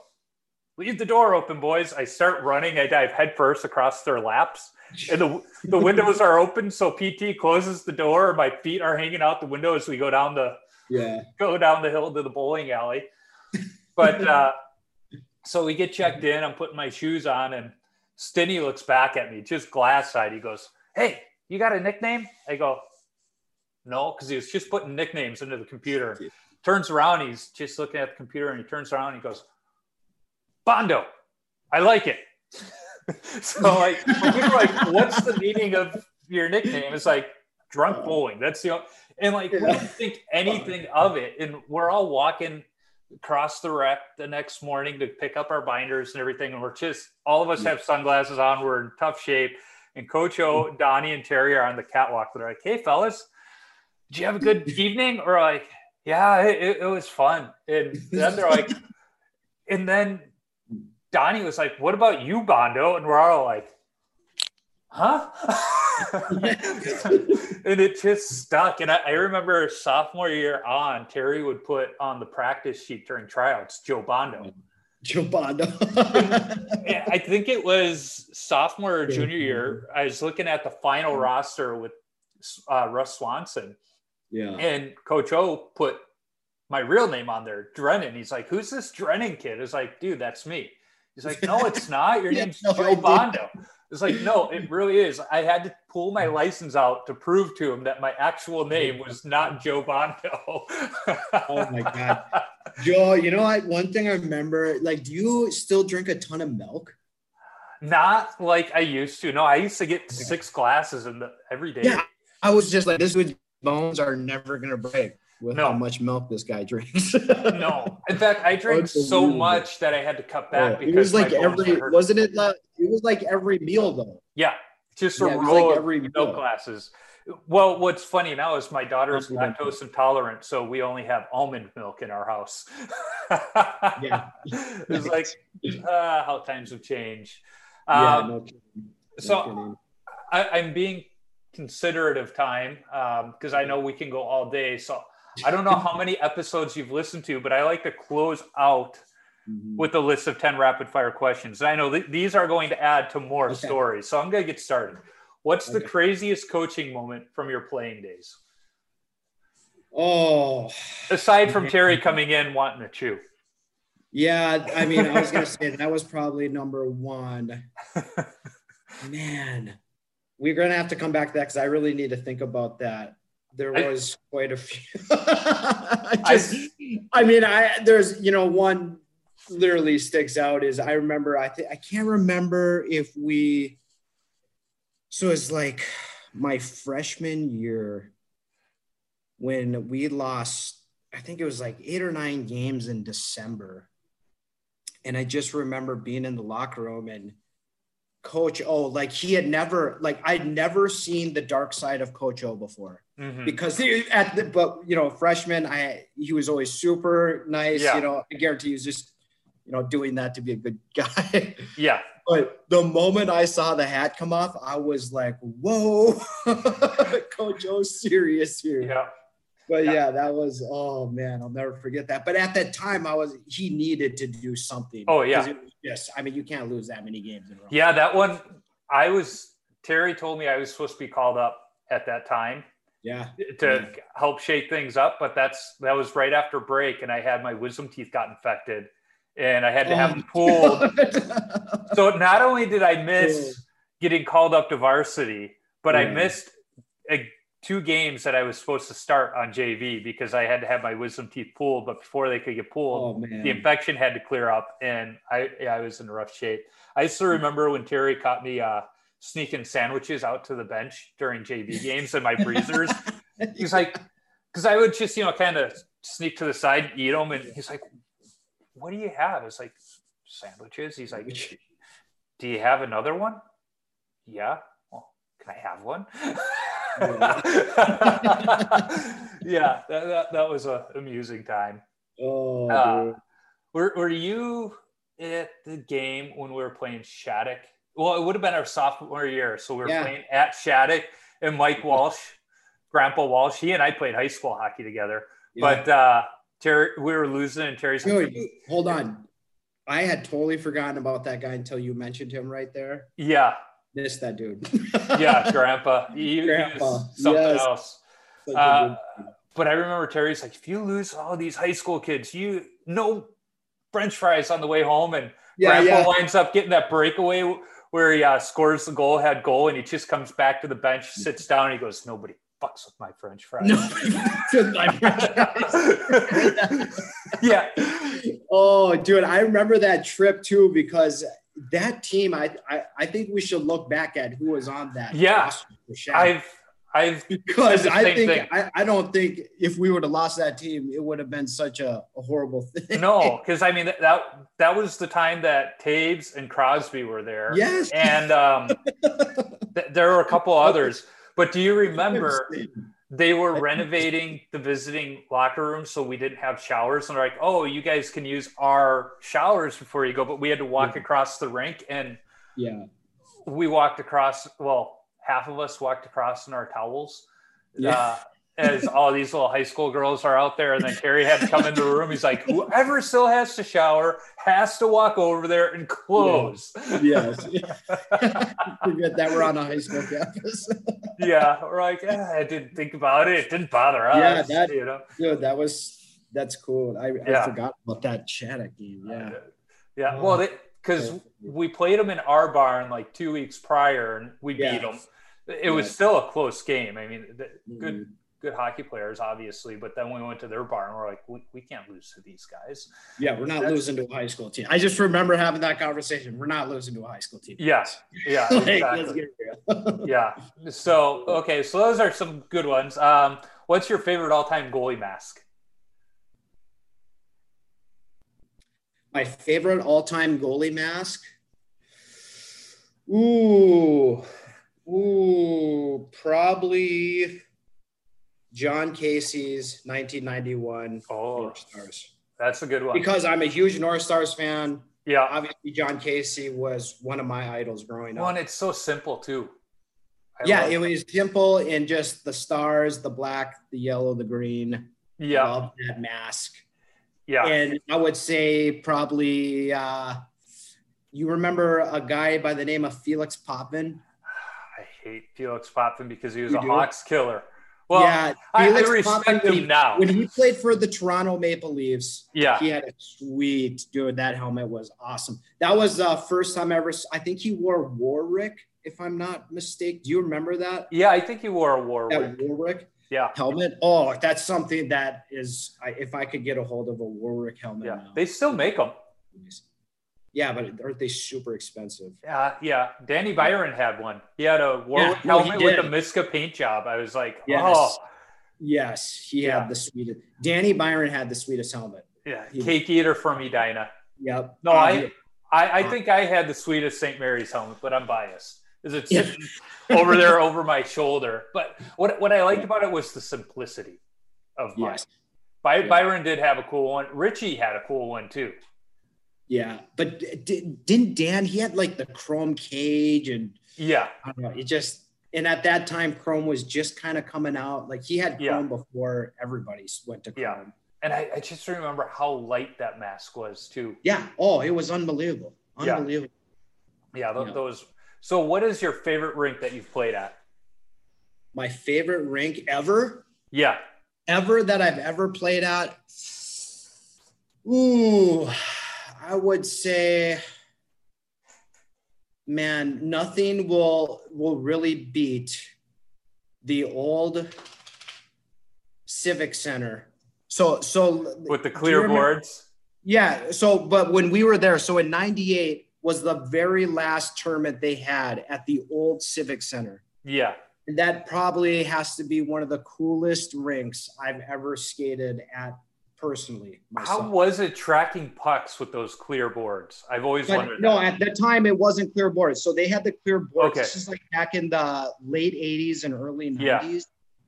leave the door open, boys. I start running. I dive headfirst across their laps. And the, the windows are open. So PT closes the door. My feet are hanging out the window as we go down the Yeah. go down the hill to the bowling alley. But uh, so we get checked in. I'm putting my shoes on, and Stinny looks back at me, just glass eyed. He goes, Hey, you got a nickname? I go, No, because he was just putting nicknames into the computer. Turns around, he's just looking at the computer, and he turns around and he goes, Bondo, I like it. so like we were like, what's the meaning of your nickname? It's like drunk bowling. That's the only, and like we didn't think anything of it. And we're all walking across the rec the next morning to pick up our binders and everything. And we're just all of us have sunglasses on. We're in tough shape. And Coach O, mm-hmm. Donnie, and Terry are on the catwalk. They're like, "Hey, fellas, did you have a good evening?" Or like, "Yeah, it, it- it was fun." And then they're like, and then Donnie was like, "What about you, Bondo?" And we're all like, "Huh?" and it just stuck. And I, I remember sophomore year on, Terry would put on the practice sheet during tryouts, Joe Bondo. Joe Bondo. I think it was sophomore or junior year. I was looking at the final roster with uh, Russ Swanson, yeah. and Coach O put my real name on there, Drennan. He's like, "Who's this Drennan kid?" It's like, "Dude, that's me." He's like, "No, it's not. Your name's no Joe idea. Bondo." It's like, no, it really is. I had to pull my license out to prove to him that my actual name was not Joe Bondo. Oh my God. Joe, you know what? One thing I remember, like, do you still drink a ton of milk? Not like I used to. No, I used to get six glasses in the every day. Yeah. I was just like, this would bones are never gonna break with No. how much milk this guy drinks. No, in fact, I drank so much that I had to cut back because it was like every wasn't it like it was like every meal though. Yeah, just a Yeah, row like of every milk meal. glasses. Well, what's funny now is my daughter's Oh, yeah. lactose intolerant, so we only have almond milk in our house. Yeah. it's like uh, how times have changed. yeah, Um, no kidding. No so kidding. I, I'm being considerate of time because I know we can go all day. So I don't know how many episodes you've listened to, but I like to close out Mhm. with a list of 10 rapid fire questions. And I know th- these are going to add to more Okay. stories. So I'm going to get started. What's the craziest coaching moment from your playing days? Oh Aside from Terry coming in wanting to chew. yeah, I mean, I was gonna say that was probably number one. Man, we're gonna have to come back to that because I really need to think about that. There I- was quite a few. I just, I mean, I there's you know one literally sticks out is I remember I think I can't remember if we. So it's like my freshman year when we lost. I think it was like eight or nine games in December. And I just remember being in the locker room and coach O, like he had never, like I'd never seen the dark side of coach O before Mhm. because he, at the, but you know, freshman, I, he was always super nice, Yeah. you know, I guarantee he was just, you know, doing that to be a good guy. Yeah. But the moment I saw the hat come off, I was like, whoa, Coach O's serious here. Yeah. But Yeah. yeah. that was oh man, I'll never forget that. But at that time, I was he needed to do something. Oh, yeah, it was Yes, I mean you can't lose that many games in a row. Yeah. That one, I was, Terry told me I was supposed to be called up at that time Yeah. to help shake things up, but that's, that was right after break and I had my wisdom teeth got infected and I had to Oh, have them pulled. God. so not only did I miss getting called up to varsity, but I missed uh two games that I was supposed to start on JV because I had to have my wisdom teeth pulled. But before they could get pulled, oh the infection had to clear up, and I yeah, I was in rough shape. I still Hmm. remember when Terry caught me uh, sneaking sandwiches out to the bench during JV games and my breezers. he's like, because I would just you know kind of sneak to the side, and eat them, and he's like, "What do you have?" It's like sandwiches. He's like, "Do you have another one?" Yeah. Well, can I have one? yeah, that, that, that was a amusing time. oh, Uh. Were, were you at the game when we were playing Shattuck? Well, it would have been our sophomore year. So we were Yeah. playing at Shattuck and Mike Walsh, Grandpa Walsh, he and I played high school hockey together. Yeah. But uh, Terry, we were losing and Terry's like, hold on. I had totally forgotten about that guy until you mentioned him right there. yeah, Missed that dude. yeah, Grandpa. He, he Grandpa, was something yes. else. Uh, but I remember Terry's like, if you lose all these high school kids, you no French fries on the way home, and yeah, Grandpa yeah. winds up getting that breakaway where he uh, scores the goal, had goal, and he just comes back to the bench, sits down, and he goes, "Nobody fucks with my French fries." No, to my franchise. yeah, oh, dude, I remember that trip too because that team. I I, I think we should look back at who was on that. Yeah. roster for Shaq. I've I've because I think. I, I don't think if we would have lost that team, it would have been such a, a horrible thing. no, because I mean that, that that was the time that Toews and Crosby were there. Yes. and um, th- there were a couple others. But do you remember? They were renovating the visiting locker room so we didn't have showers and they're like oh you guys can use our showers before you go but we had to walk Yeah. across the rink and Yeah. we walked across well half of us walked across in our towels Yeah. uh, as all these little high school girls are out there and then Terry had to come into the room he's like whoever still has to shower has to walk over there and close Yes. Forget that we're on a high school campus. yeah we're like eh, i didn't think about it it didn't bother us Yeah, that- you know Dude, that was that's cool. I, I forgot about that Shattuck game. Yeah. Yeah, Oh. well, because we played them in our barn like two weeks prior, and we Yeah. beat them. It was still a close game. I mean, the, good, Mhm. Good hockey players, obviously. But then we went to their barn. We're like, we, we can't lose to these guys. Yeah, we're not That's- losing to a high school team. I just remember having that conversation. We're not losing to a high school team. Yes, yeah, Like, exactly. yeah. So okay, so those are some good ones. Um, what's your favorite all-time goalie mask? My favorite all-time goalie mask. Ooh, ooh, probably Jon Casey's 1991 Oh, North Stars. that's a good one. Because I'm a huge North Stars fan. yeah, Obviously, Jon Casey was one of my idols growing up. well, and up. it's so simple too. I Yeah, it was simple in just the stars, the black, the yellow, the green. yeah, Love that mask. yeah. And I would say probably uh, you remember a guy by the name of Felix Potvin? I hate Felix Potvin because he was You a do? Hawks killer. Well, yeah, I, I respect him now. When he played for the Toronto Maple Leafs, Yeah, he had a sweet dude. That helmet was awesome. That was the first time I ever. I think he wore Warwick, if I'm not mistaken. Do you remember that? yeah. I think he wore a Warwick. That Warwick Yeah, helmet. Oh, that's something that is. I, if I could get a hold of a Warwick helmet, yeah. now. They still make them. Yeah, but aren't they super expensive? Yeah, yeah. Danny Byron had one. He had a Warwick he helmet with the did. Miska paint job. I was like, Yes. oh, Yes, he Yeah. had the sweetest. Danny Byron had the sweetest helmet. yeah. He- Cake eater from Edina. Yep. No, Um, I, I, I think I had the sweetest St. Mary's helmet, but I'm biased. Is it Yeah. over there over my shoulder? But what what I liked about it was the simplicity of mine. Yes. By, Yeah. Byron did have a cool one. Richie had a cool one too. Yeah, but d- didn't Dan? He had like the chrome cage, and Yeah, I don't know. It just and at that time, chrome was just kind of coming out. Like he had Yeah. chrome before everybody went to chrome. Yeah. and I, I just remember how light that mask was too. Yeah. Oh, it was unbelievable. Yeah. Unbelievable. Yeah, th- Yeah. those. So, what is your favorite rink that you've played at? My favorite rink ever, Yeah, ever that I've ever played at. Ooh, I would say, man, nothing will will really beat the old Civic Center. So so With the clear boards. Yeah. So, but when we were there, so in '98 was the very last tournament they had at the old Civic Center. Yeah. And that probably has to be one of the coolest rinks I've ever skated at personally. How was it tracking pucks with those clear boards? I've always But wondered. no, that. at the time it wasn't clear boards. So they had the clear boards. Okay. This is like back in the late 80s and early 90s. Yeah.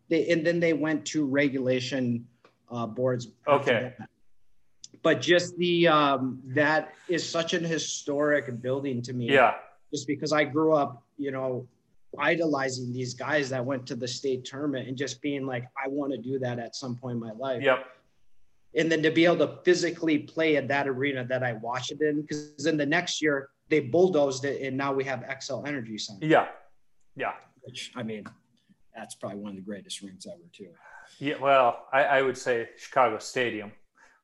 They, and then they went to regulation uh, boards. Okay. that. But just the um, that is such an historic building to me. Yeah. Just because I grew up, you know, idolizing these guys that went to the state tournament and just being like, I want to do that at some point in my life Yep. And then to be able to physically play at that arena that I watched it in, because then the next year they bulldozed it, and now we have Xcel Energy Center, Yeah. Yeah. which I mean, that's probably one of the greatest rings ever too. Yeah. Well, I, I would say Chicago Stadium,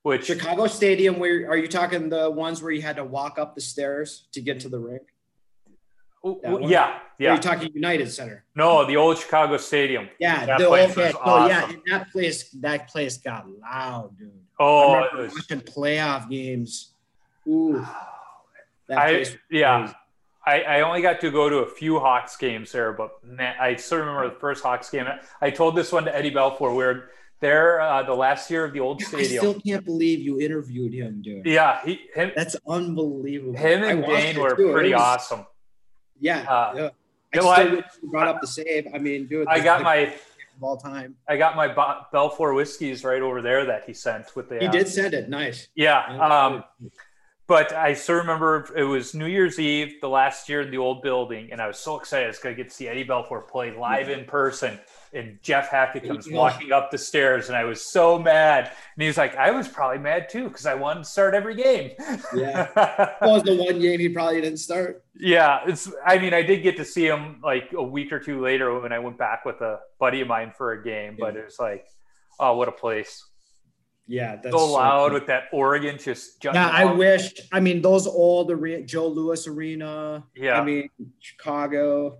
which Chicago Stadium, where are you talking the ones where you had to walk up the stairs to get to the rink? w- that w- one? Yeah, yeah. are you talking United Center? No, the old Chicago Stadium. Yeah, That the okay. was Oh yeah, awesome. that place that place got loud, dude. Oh, I it was, watching playoff games. Ooh, that I yeah. I, I only got to go to a few Hawks games there, but man, I still remember the first Hawks game. I told this one to Eddie Belfour. We were there uh, the last year of the old stadium. I still can't believe you interviewed him, dude. yeah, he, him, That's unbelievable. him and Dane were. Pretty was- awesome. Yeah, Uh, yeah. I know still you brought up the save. I mean, dude, I got my of all time. I got my Bo- Belfour whiskeys right over there that he sent with the. He uh, did send it. Nice. Yeah. Um, but I still remember it was New Year's Eve, the last year in the old building, and I was so excited. I was going to get to see Eddie Belfour play live in person. And Jeff Hackett comes walking up the stairs, and I was so mad. And he was like, I was probably mad too because I wanted to start every game. Yeah. That was the one game he probably didn't start. yeah. It's, I mean, I did get to see him like a week or two later when I went back with a buddy of mine for a game, but Yeah. it was like, oh, what a place. Yeah, that's So loud cool. with that organ just jumping Yeah, I wish. I mean, those old arena, Joe Louis Arena. Yeah. I mean, Chicago.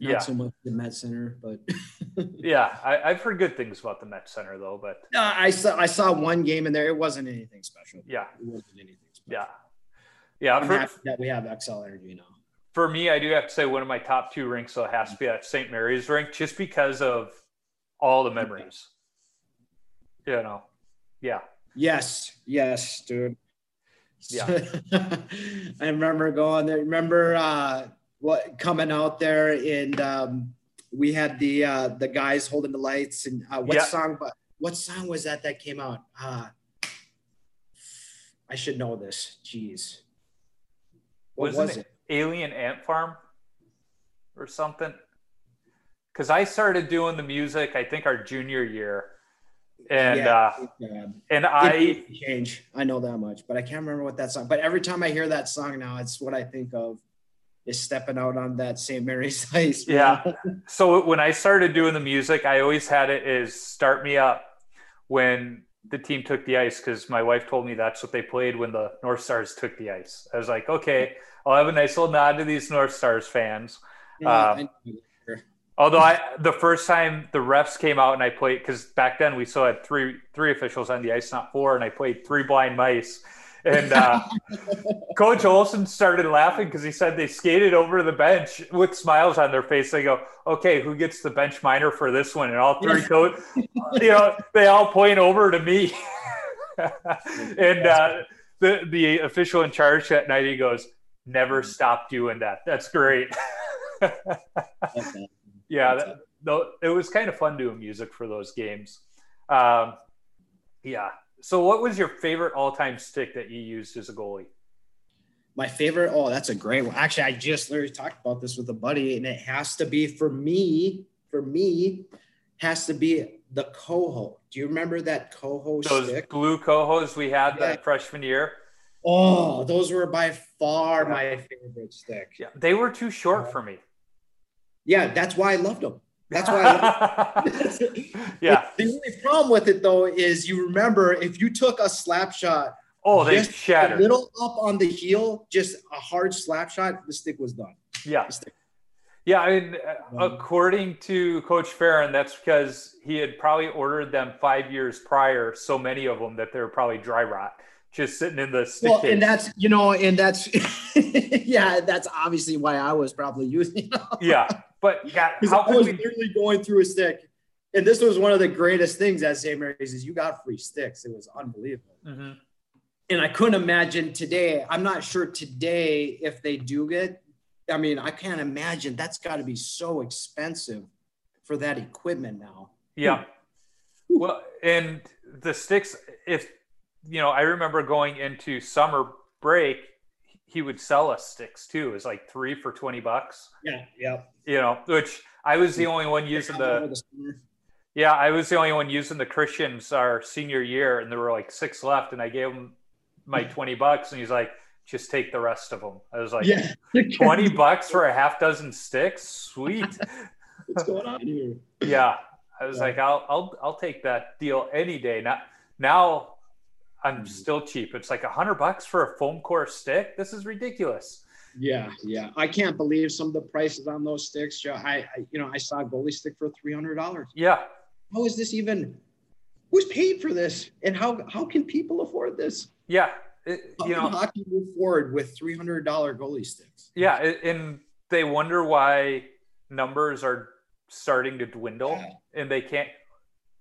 Not Yeah. so much the Met Center, but Yeah, I, I've heard good things about the Met Center though, but No, I saw I saw one game in there. It wasn't anything special. yeah, It wasn't anything special. yeah, yeah. I'm For, happy that we have Xcel Energy now. for me, I do have to say one of my top two rinks so it has to be at St. Mary's rink, just because of all the memories. You know, yeah, Yes, yes, dude. Yeah. I remember going there. Remember uh what coming out there and um we had the uh the guys holding the lights and uh what Yeah. song but what song was that that came out? Uh I should know this. Jeez. What Wasn't was it- it? Alien Ant Farm or something. Because I started doing the music, I think our junior year, and uh, yeah. and It I change. I know that much, but I can't remember what that song. But every time I hear that song now, it's what I think of is stepping out on that St. Mary's Ice. man. Yeah. So when I started doing the music, I always had it is start me up when the team took the ice because my wife told me that's what they played when the North Stars took the ice. I was like, okay, I'll have a nice little nod to these North Stars fans. Yeah, Uh, I- Although I the first time the refs came out and I played because back then we still had three three officials on the ice, not four, and I played three blind mice. And uh, Coach Olson started laughing because he said they skated over the bench with smiles on their face. They go, "Okay, who gets the bench minor for this one?" And all three coach, you know, they all point over to me. and uh, the the official in charge that night, he goes, "Never stop doing that. That's great." Yeah, that, though it was kind of fun doing music for those games. Um, yeah. So, what was your favorite all-time stick that you used as a goalie? My favorite. Oh, that's a great one. Actually, I just literally talked about this with a buddy, and it has to be for me. For me, has to be the Koho. Do you remember that Koho Those stick? blue Kohos we had Yeah. that freshman year. Oh, those were by far my favorite stick. Yeah, they were too short uh, for me. Yeah, that's why I loved them. That's why. I yeah, The only problem with it though is you remember if you took a slap shot Oh, they just shattered. a little up on the heel, just a hard slap shot. The stick was done. yeah. Yeah, I mean, uh, according to Coach Farron, that's because he had probably ordered them five years prior, so many of them that they were probably dry rot, just sitting in the stick Well, case. and that's you know, and that's yeah, that's obviously why I was probably using. yeah, but yeah, Because how I was we? literally going through a stick. And this was one of the greatest things at St. Mary's is you got free sticks. It was unbelievable. Mhm. And I couldn't imagine today. I'm not sure today if they do get. I mean, I can't imagine that's got to be so expensive for that equipment now. Yeah. Well, and the sticks, if you know, I remember going into summer break, he would sell us sticks too. It was like three for 20 bucks, Yeah, yeah. you know, which I was the only one using the, yeah, I was the only one using the Christians our senior year, and there were like six left, and I gave him my 20 bucks, and he's like, just take the rest of them. I was like, yeah. 20 bucks for a half dozen sticks? Sweet. What's going on here? yeah. I was Yeah. like, I'll, I'll, I'll take that deal any day. Now, now I'm Mm-hmm. still cheap. It's like a hundred bucks for a foam core stick. This is ridiculous. Yeah, yeah. I can't believe some of the prices on those sticks. Joe. I, I you know, I saw a goalie stick for three hundred dollars. Yeah. How is this even? Who's paid for this? And how how can people afford this? Yeah. It- How you can know, hockey move forward with three hundred dollar goalie sticks? yeah. And they wonder why numbers are starting to dwindle Yeah. and they can't,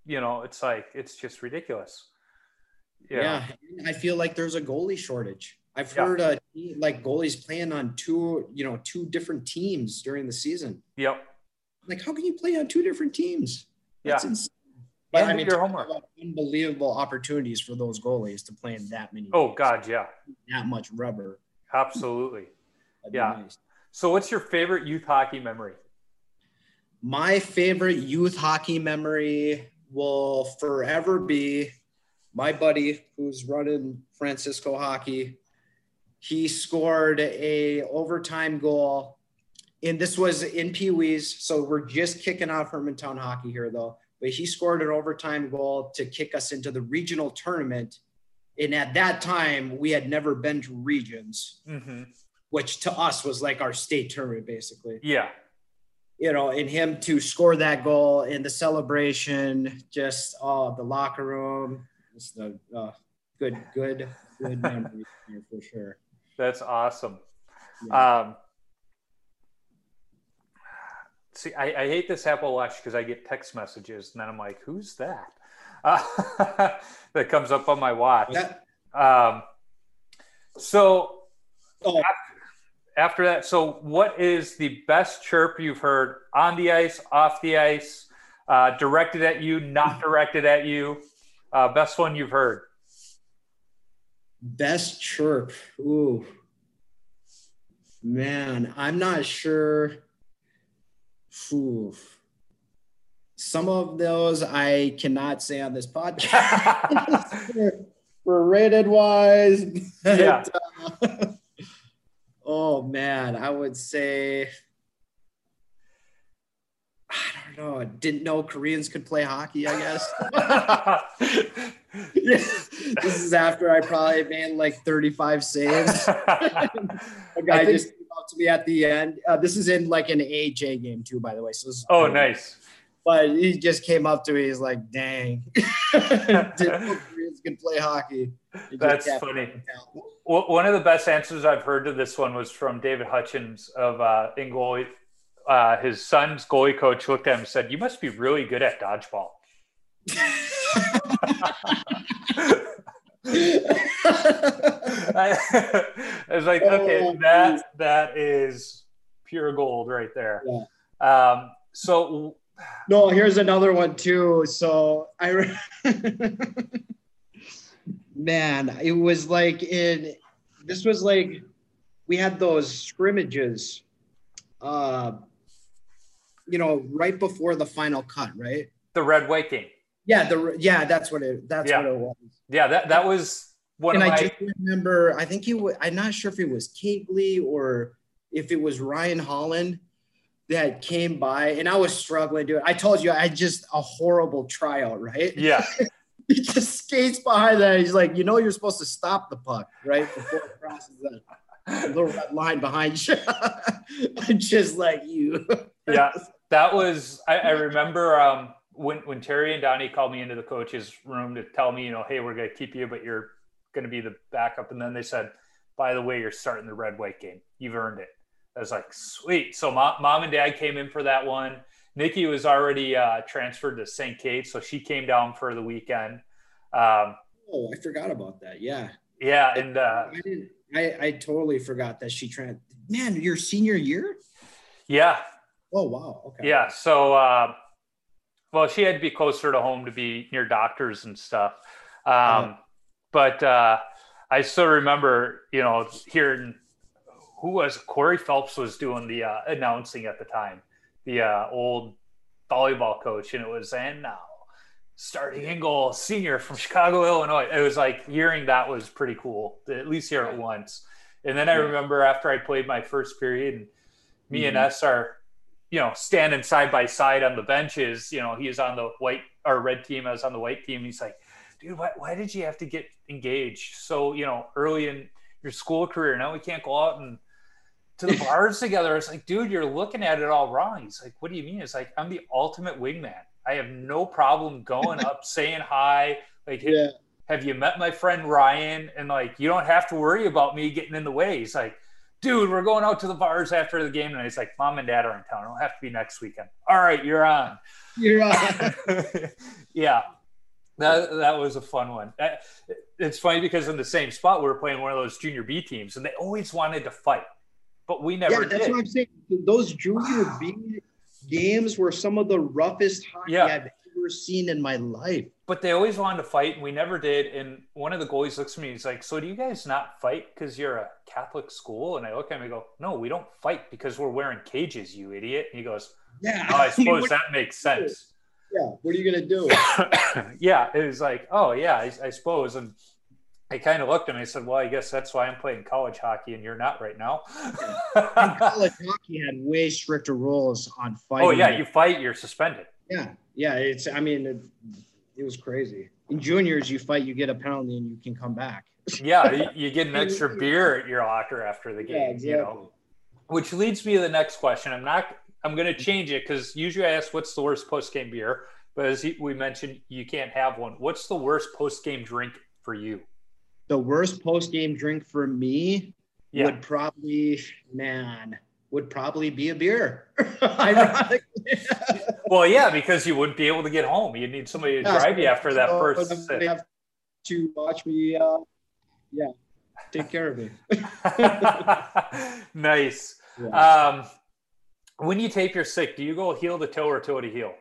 you know, it's like, it's just ridiculous. Yeah. I feel like there's a goalie shortage. I've Yeah. heard uh, like goalies playing on two, you know, two different teams during the season. Yep. Like, how can you play on two different teams? That's Yeah. insane. But And I mean, your homework. unbelievable opportunities for those goalies to play in that many. Oh God. Yeah. that much rubber. Absolutely. Yeah. nice. So what's your favorite youth hockey memory? My favorite youth hockey memory will forever be my buddy who's running Francisco Hockey. He scored a overtime goal, and this was in Pee Wees. So we're just kicking off Hermantown hockey here, though. But he scored an overtime goal to kick us into the regional tournament. And at that time, we had never been to regions, Mm-hmm. which to us was like our state tournament, basically Yeah. you know, and him to score that goal in the celebration, just oh, the locker room, just the uh, good, good, good memory here for sure. That's awesome. Yeah. Um, see, I, I hate this Apple Watch because I get text messages and then I'm like, who's that? Uh, that comes up on my watch. Um, so oh, after that, so what is the best chirp you've heard on the ice, off the ice, uh, directed at you, not directed at you? Uh, best one you've heard? best chirp. Ooh, man, I'm not sure. Ooh. Some of those I cannot say on this podcast. for rated wise. Yeah. Uh, oh man, I would say I don't know. Didn't know Koreans could play hockey, I guess. yeah. This is after I probably made like 35 saves. A guy think- just came up to me at the end. Uh, this is in like an AJ game too, by the way. So this is oh, pretty- nice. But he just came up to me. He's like, "Dang, didn't know Koreans can play hockey." That's funny. me on the talent. Well, one of the best answers I've heard to this one was from David Hutchins of uh, in goalie. Uh, his son's goalie coach looked at him and said, "You must be really good at dodgeball." I, I was like, okay, Oh, that that is pure gold right there. Um, so No, here's another one too. So I, re- man, it was like in this was like we had those scrimmages, uh, you know, right before the final cut, right? the red white game, Yeah, the yeah, that's what it that's Yeah. what it was. yeah, that that was one and of I my. just remember, I think he was, I'm not sure if it was Kegley or if it was Ryan Holland that came by, and I was struggling to do it. I told you I had just a horrible tryout, right? yeah, he just skates behind that. He's like, you know, you're supposed to stop the puck right before it crosses that little red line behind you. I'm just like you. yeah, that was. I, I remember um, when when Terry and Donnie called me into the coach's room to tell me, you know, hey, we're going to keep you, but you're going to be the backup. And then they said, by the way, you're starting the red white game. You've earned it. I was like, sweet. So mom, mom and dad came in for that one. Nikki was already uh, transferred to St. Kate, so she came down for the weekend. Um, oh, I forgot about that. Yeah. Yeah, and uh, I didn't. I, I totally forgot that she trans. Man, your senior year? Yeah. Oh wow. Okay. Yeah. So, uh, well, she had to be closer to home to be near doctors and stuff. Um, uh-huh. But uh, I still remember, you know, hearing who was Corey Phelps was doing the uh, announcing at the time, the uh, old volleyball coach, and it was and now starting in goal, senior from Chicago, Illinois. It was like hearing that was pretty cool, at least hear it once. And then I remember after I played my first period, and me mm-hmm. and S are, you know, standing side by side on the benches. You know, he's on the white or red team, I was on the white team. He's like, dude, why, why did you have to get engaged so, you know, early in your school career? Now we can't go out and to the bars together. It's like, dude, you're looking at it all wrong. He's like, what do you mean? It's like, I'm the ultimate wingman. I have no problem going up, saying hi. Like, yeah. have you met my friend Ryan? And like, you don't have to worry about me getting in the way. He's like, dude, we're going out to the bars after the game. And he's like, mom and dad are in town. It'll have to be next weekend. All right, you're on. You're on. yeah. That, that was a fun one. Uh, it's funny because in the same spot, we were playing one of those junior B teams and they always wanted to fight but we never. Yeah, that's did. what I'm saying. Those junior B games were some of the roughest hockey yeah. I've ever seen in my life. But they always wanted to fight, and we never did. And one of the goalies looks at me, he's like, "So do you guys not fight because you're a Catholic school?" And I look at him and I go, "No, we don't fight because we're wearing cages, you idiot." And he goes, "Yeah, oh, I suppose that makes sense." Yeah, what are you gonna do? yeah, it was like, "Oh yeah, I, I suppose." And I kind of looked at him and I said, Well, I guess that's why I'm playing college hockey and you're not right now. college hockey had way stricter rules on fighting. Oh, yeah. You fight, you're suspended. Yeah. Yeah. It's, I mean, it, it was crazy. In juniors, you fight, you get a penalty and you can come back. yeah. You get an extra beer at your locker after the game, yeah, exactly. you know, which leads me to the next question. I'm not, I'm going to change it because usually I ask, What's the worst post game beer? But as we mentioned, you can't have one. What's the worst post game drink for you? the worst post game drink for me yeah. would probably, man, would probably be a beer. well, yeah, because you wouldn't be able to get home. You'd need somebody to yeah, drive you after that so first. They have to watch me. Uh, yeah, take care of me. nice. Yeah. Um, when you tape your stick, do you go heel to toe or toe to heel?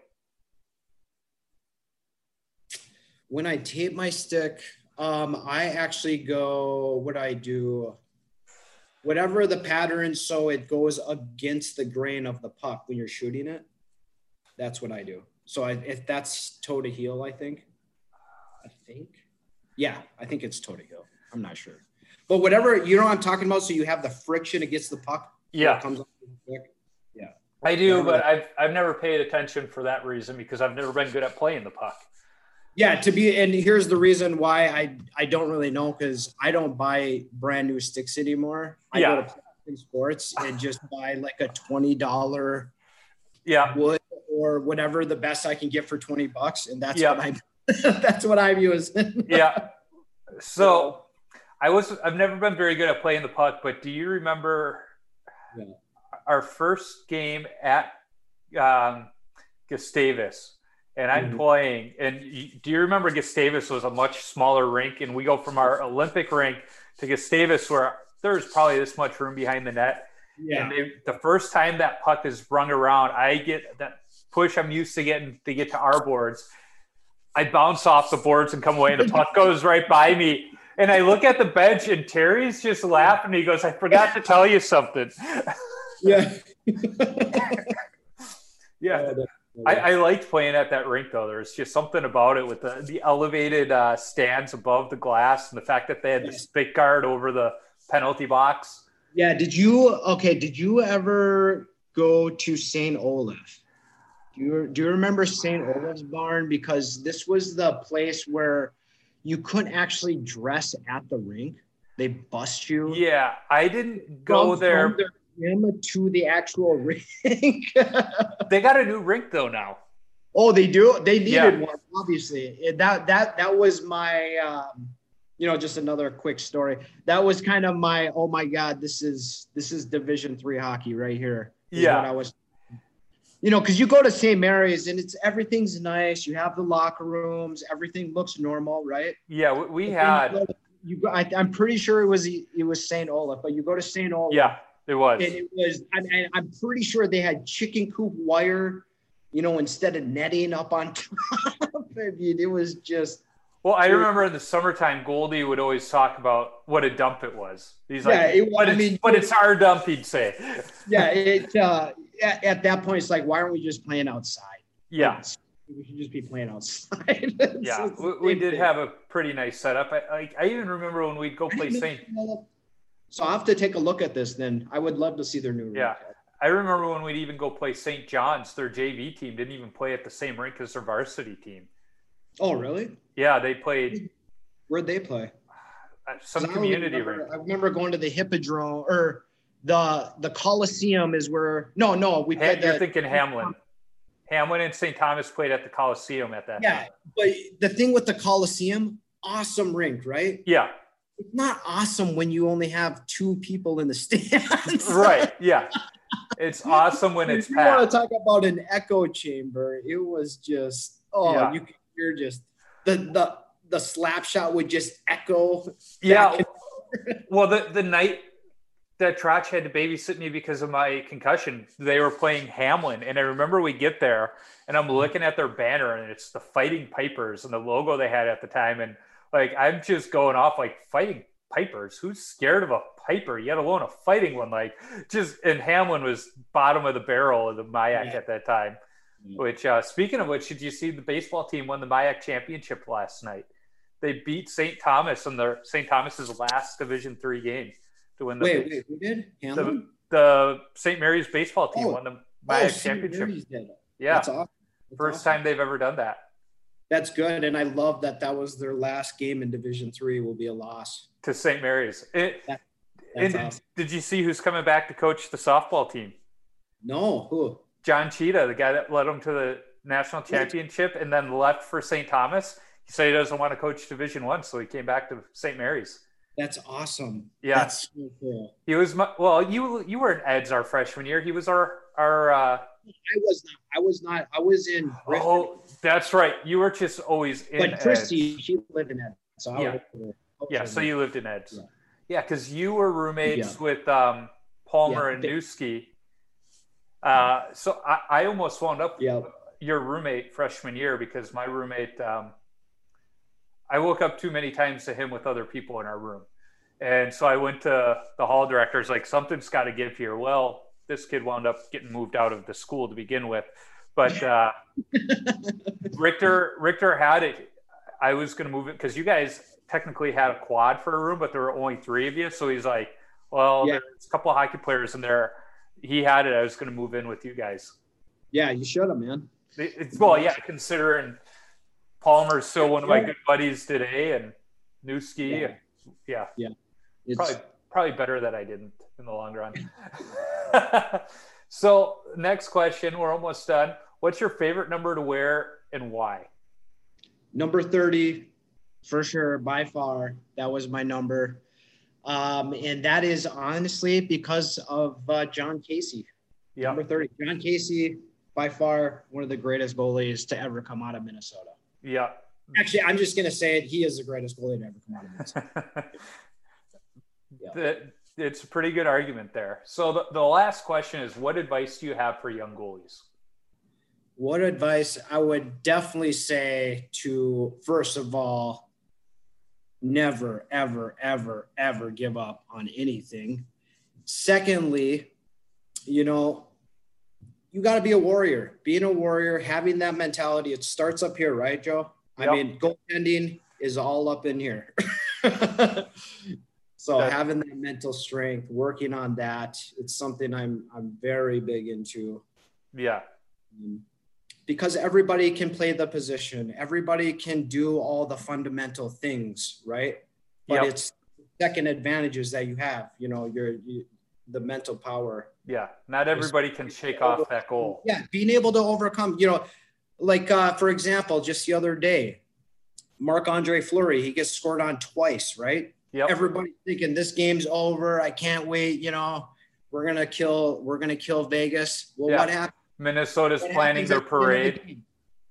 When I tape my stick, um, I actually go, what I do, whatever the pattern, so it goes against the grain of the puck when you're shooting it. That's what I do. So I, if that's toe to heel, I think. I think. Yeah, I think it's toe to heel. I'm not sure. But whatever, you know what I'm talking about? So you have the friction against the puck. Yeah. comes Yeah. I do, but I've, I've never paid attention for that reason because I've never been good at playing the puck. Yeah, to be and here's the reason why I I don't really know because I don't buy brand new sticks anymore. I yeah. go to sports and just buy like a twenty dollar yeah wood or whatever the best I can get for twenty bucks, and that's yeah. what I that's what I'm using. yeah. So I was I've never been very good at playing the puck, but do you remember yeah. our first game at um, Gustavus? And I'm mm-hmm. playing. And do you remember Gustavus was a much smaller rink, and we go from our Olympic rink to Gustavus, where there's probably this much room behind the net. Yeah. And they, the first time that puck is rung around, I get that push I'm used to getting to get to our boards. I bounce off the boards and come away, and the puck goes right by me. And I look at the bench, and Terry's just laughing. He goes, "I forgot to tell you something." Yeah. yeah. I, I, liked playing at that rink though. There's just something about it with the, the elevated uh, stands above the glass and the fact that they had the spit guard over the penalty box. Yeah. Did you okay? Did you ever go to St. Olaf? Do you do you remember St. Olaf's Barn? Because this was the place where you couldn't actually dress at the rink. They bust you. Yeah, I didn't go from- there. from their gym to the actual rink. They got a new rink though now. oh, they do. They needed Yeah. one, obviously. It- that that that was my, um, you know, just another quick story. That was kind of my. Oh my God, this is this is Division three hockey right here. Yeah. what I was. You know, because you go to St. Mary's and it's everything's nice. You have the locker rooms. Everything looks normal, right? Yeah, we, we had. You go, I, I'm pretty sure it was it was St. Olaf, but you go to St. Olaf. Yeah, it was. And it was, I'm pretty sure they had chicken coop wire, you know, instead of netting up on top. I mean, it was just, Well, I remember in the summertime, Goldie would always talk about what a dump it was. He's Yeah, like, it- but, I it's, mean- but it's our dump, he'd say. yeah, it, uh, at, at that point, it's like, why aren't we just playing outside? Yeah, We should just be playing outside. Yeah. We, we did have a pretty nice setup. I, I, I even remember when we'd go play St. So I'll have to take a look at this then. I would love to see their new rink. Yeah. I remember when we'd even go play St. John's. Their JV team didn't even play at the same rink as their varsity team. Oh, really? Yeah, they played Where'd they play? some 'Cause I community remember, rink. I remember going to the Hippodrome or the the Coliseum is where. No, no, we played You're the. thinking Hamline. Hamline and St. Thomas played at the Coliseum at that Yeah, time. but the thing with the Coliseum, awesome rink, right? Yeah, It's not awesome when you only have two people in the stands. right. Yeah. It's awesome when it's if you want to talk about an echo chamber, it was just oh, Yeah. you could hear just the the the slap shot would just echo. Yeah. Well, the, the night that Trotch had to babysit me because of my concussion, they were playing Hamline. And I remember we get there and I'm looking at their banner and it's the Fighting Pipers and the logo they had at the time. And like, I'm just going off like Fighting Pipers. Who's scared of a Piper, yet alone a fighting one? Like, just, and Hamline was bottom of the barrel of the MIAC Yeah. at that time. Yeah. Which, uh, speaking of which, did you see the baseball team won the MIAC championship last night? They beat St. Thomas in their St. Thomas's last Division three game to win the Wait, wait, who did? Hamline? the, the St. Mary's baseball team Oh. won the Oh, MIAC St. championship. Yeah, awesome. First awesome. time they've ever done that That's good, and I love that that was their last game in Division Three. Will be a loss. to St. Mary's. It, That- and did, awesome. did you see who's coming back to coach the softball team? No, who? John Cheetah, the guy that led them to the national championship and then left for St. Thomas. He said he doesn't want to coach Division One, so he came back to St. Mary's. That's awesome. Yeah. That's so cool. He was my, well. You you were an Ed's our freshman year. He was our our. Uh, I was not. I was not. I was in. Griffin, oh, that's right. You were just always in. but Christy, Ed's. she lived in that. So I Yeah. Yeah, so you lived in Ed's. Yeah. Yeah, because you were roommates Yeah. with um, Palmer Yeah. and Newski. Uh, so I, I almost wound up Yeah. your roommate freshman year because my roommate, um, I woke up too many times to him with other people in our room. And so I went to the hall directors, like, something's got to give here. Well, this kid wound up getting moved out of the school to begin with. But uh, Richter, Richter had it. I was going to move it because you guys technically had a quad for a room, but there were only three of you. So he's like, well, Yeah. there's a couple of hockey players in there. He had it. I was going to move in with you guys. Yeah, you should have, man. It- It's well, yeah, considering Palmer's still one of my good buddies today, and Newski, Yeah. yeah, It's, probably probably better that I didn't in the long run. so, next question, we're almost done. What's your favorite number to wear and why? number 30 for sure by far that was my number um, and that is honestly because of uh, Jon Casey Yeah, number 30 Jon Casey by far one of the greatest goalies to ever come out of minnesota yeah. actually i'm just going to say it he is the greatest goalie to ever come out of minnesota Yeah. That- it's a pretty good argument there. So the, the last question is, what advice do you have for young goalies? what advice i would definitely say to first of all never ever ever ever give up on anything secondly you know you got to be a warrior being a warrior having that mentality it starts up here right joe Yep. i mean goaltending is all up in here so That- having that mental strength working on that it's something i'm i'm very big into Yeah, um, because everybody can play the position, everybody can do all the fundamental things, right? But Yep. it's second advantages that you have, you know, your you, the mental power. Yeah, not everybody can shake off that goal. Yeah, being able to overcome, you know, like uh, for example, just the other day, Marc Andre Fleury, he gets scored on twice, right? Yep. Everybody's thinking this game's over. I can't wait. You know, we're gonna kill. We're gonna kill Vegas. Well, Yeah. what happened? Minnesota's what planning their at the end of the parade.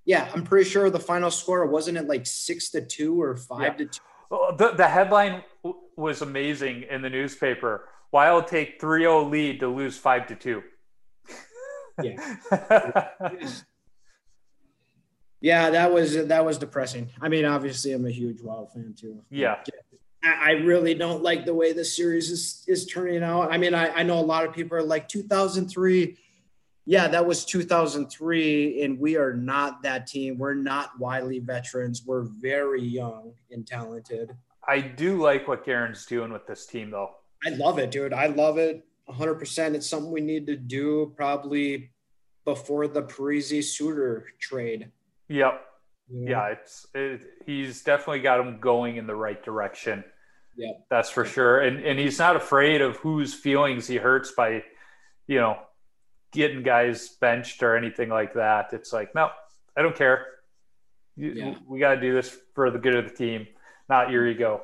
Yeah, I'm pretty sure the final score wasn't it like six to two or five Yeah. to two. The, the headline w- was amazing in the newspaper. Wild take 3-0 lead to lose 5 to 2. Yeah, that was that was depressing. I mean, obviously, I'm a huge Wild fan too. Yeah. I, I really don't like the way this series is is turning out. I mean, I, I know a lot of people are like 2003. Yeah, that was 2003, and we are not that team. We're not wily veterans. We're very young and talented. I do like what Guerin's doing with this team, though. I love it, dude. I love it 100%. It's something we need to do probably before the Parise Suter trade. Yep. you? Yeah, it's it, he's definitely got him going in the right direction. Yeah. That's for sure. And and he's not afraid of whose feelings he hurts by, you know, getting guys benched or anything like that. It's like, no, I don't care. You, Yeah. We got to do this for the good of the team, not your ego.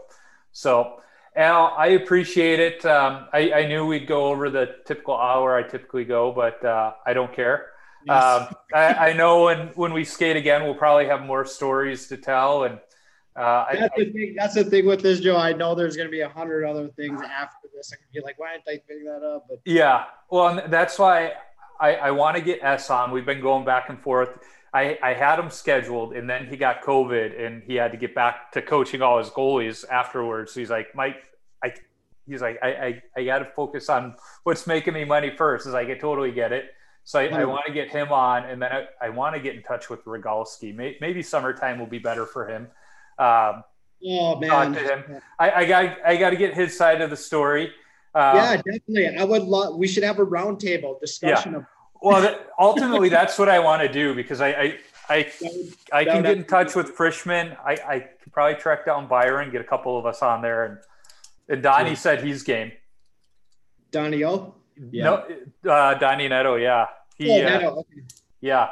So, Al, I appreciate it. Um, I, I knew we'd go over the typical hour I typically go, but uh, I don't care. Yes. Um, I, I know when, when we skate again, we'll probably have more stories to tell. And uh, I, That's the thing. That's the thing with this, Joe. I know there's going to be a hundred other things after this. I can be like, why didn't I pick that up? But Yeah, well, that's why I, I want to get S on. We've been going back and forth. I, I had him scheduled, and then he got COVID, and he had to get back to coaching all his goalies afterwards. So he's like, Mike, I, he's like, I, I, I got to focus on what's making me money first. Is like, I totally get it. So I, I want to get him on, and then I, I want to get in touch with Rogalski. May, maybe summertime will be better for him. Um, oh talk man, to him. I, I got I got to get his side of the story. Um, yeah, definitely. I would love. We should have a roundtable discussion of. Well, that, ultimately, that's what I want to do because I I I, I can get in touch with Frischman. I, I could probably track down Byron, get a couple of us on there, and and Donnie said he's game. Donio. No, uh, Donnie Neto, yeah, he, Oh, uh, Neto. Okay. yeah,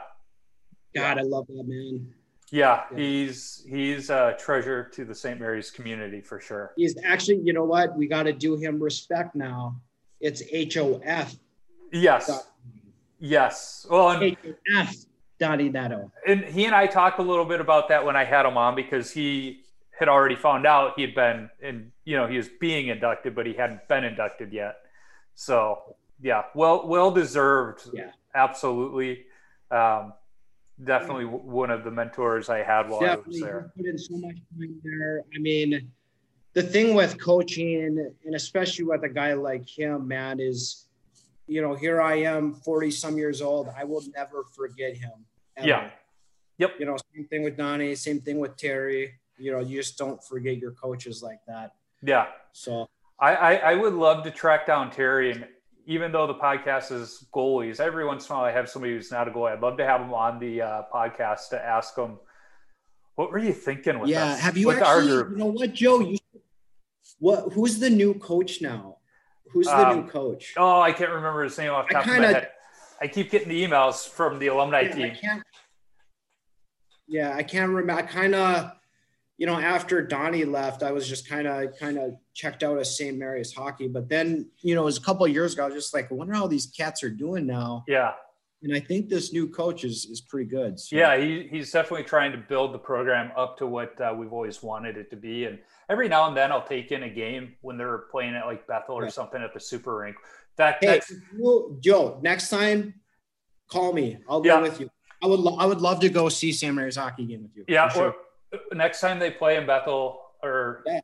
God, I love that man. Yeah, Yeah. he's he's a treasure to the St. Mary's community for sure. He's actually, you know what? We got to do him respect now. It's H O F. Yes, yes. Well, and H O F. Donnie Neto. and he and I talked a little bit about that when I had him on because he had already found out he had been and you know, he was being inducted, but he hadn't been inducted yet. So yeah, well, well deserved. Yeah. absolutely. Um, definitely one of the mentors I had while I was Definitely there. put in so much time there. I mean, the thing with coaching, and especially with a guy like him, man, is you know, here I am, 40 some years old. I will never forget him. ever. Yeah. Yep. You know, same thing with Donnie, same thing with Terry. You know, you just don't forget your coaches like that. Yeah, So I, I, I would love to track down Terry, and even though the podcast is goalies, every once in a while I have somebody who's not a goalie. I'd love to have them on the uh, podcast to ask them, what were you thinking with yeah, us? have you with our actually? group? You know what, Joe? You what? Who's the new coach now? Who's the Um, new coach? Oh, I can't remember his name off the I top of my head. I keep getting the emails from the alumni Yeah, I team. can't. Yeah, I can't remember. I kind of, you know, after Donnie left, I was just kind of, kind of checked out of St. Mary's hockey. But then, you know, it was a couple of years ago. I was just like, I wonder how these cats are doing now. Yeah, And I think this new coach is is pretty good. So, yeah, he, he's definitely trying to build the program up to what uh, we've always wanted it to be. And every now and then, I'll take in a game when they're playing at like Bethel or Yeah. something at the super rink. That Hey, you- Joe, next time, call me. I'll go with you. I would, lo- I would love to go see St. Mary's hockey game with you. yeah. sure. Or next time they play in Bethel or Yeah.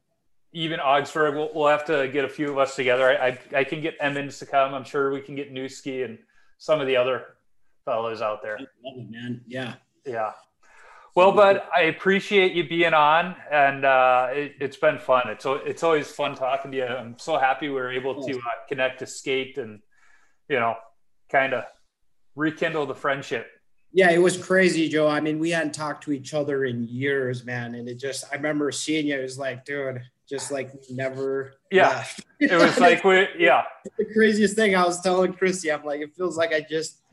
even Augsburg, we'll, we'll have to get a few of us together. I, I I can get Emmons to come. I'm sure we can get Newski and some of the other fellows out there. Love it, man. Yeah. Yeah. Well, but I appreciate you being on, and uh, it, it's been fun. It's it's always fun talking to you. I'm so happy we were able to uh, connect to skate and you know, kind of rekindle the friendship. Yeah, it was crazy, Joe. I mean, we hadn't talked to each other in years, man. And it just, I remember seeing you. It was like, dude, just like never. Yeah. left. It was like we, yeah, the craziest thing. I was telling Christy, I'm like, it feels like I just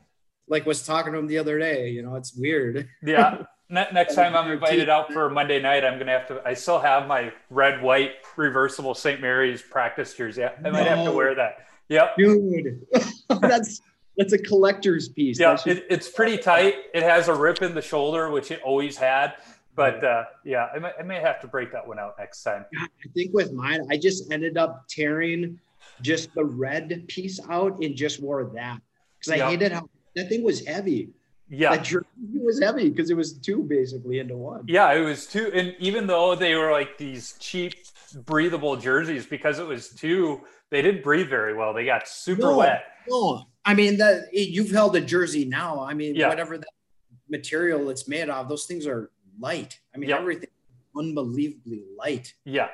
like was talking to him the other day. You know, it's weird. yeah. Ne- next time I'm invited out for Monday night, I'm gonna have to. I still have my red, white, reversible St. Mary's practice jersey. I might have to wear that. Yep. Dude, that's that's a collector's piece. Yeah, should- it, it's pretty tight. It has a rip in the shoulder, which it always had. But uh, yeah, I may, I may have to break that one out next time. I think with mine, I just ended up tearing just the red piece out and just wore that because I Yeah. hated how that thing was heavy. Yeah, That jersey was heavy because it was two basically into one. yeah, it was two. And even though they were like these cheap, breathable jerseys, because it was two, they didn't breathe very well. They got super No. wet. No, I mean that you've held a jersey now. I mean, Yeah. whatever that material it's made of, those things are light. I mean, Yeah. everything unbelievably light. Yeah,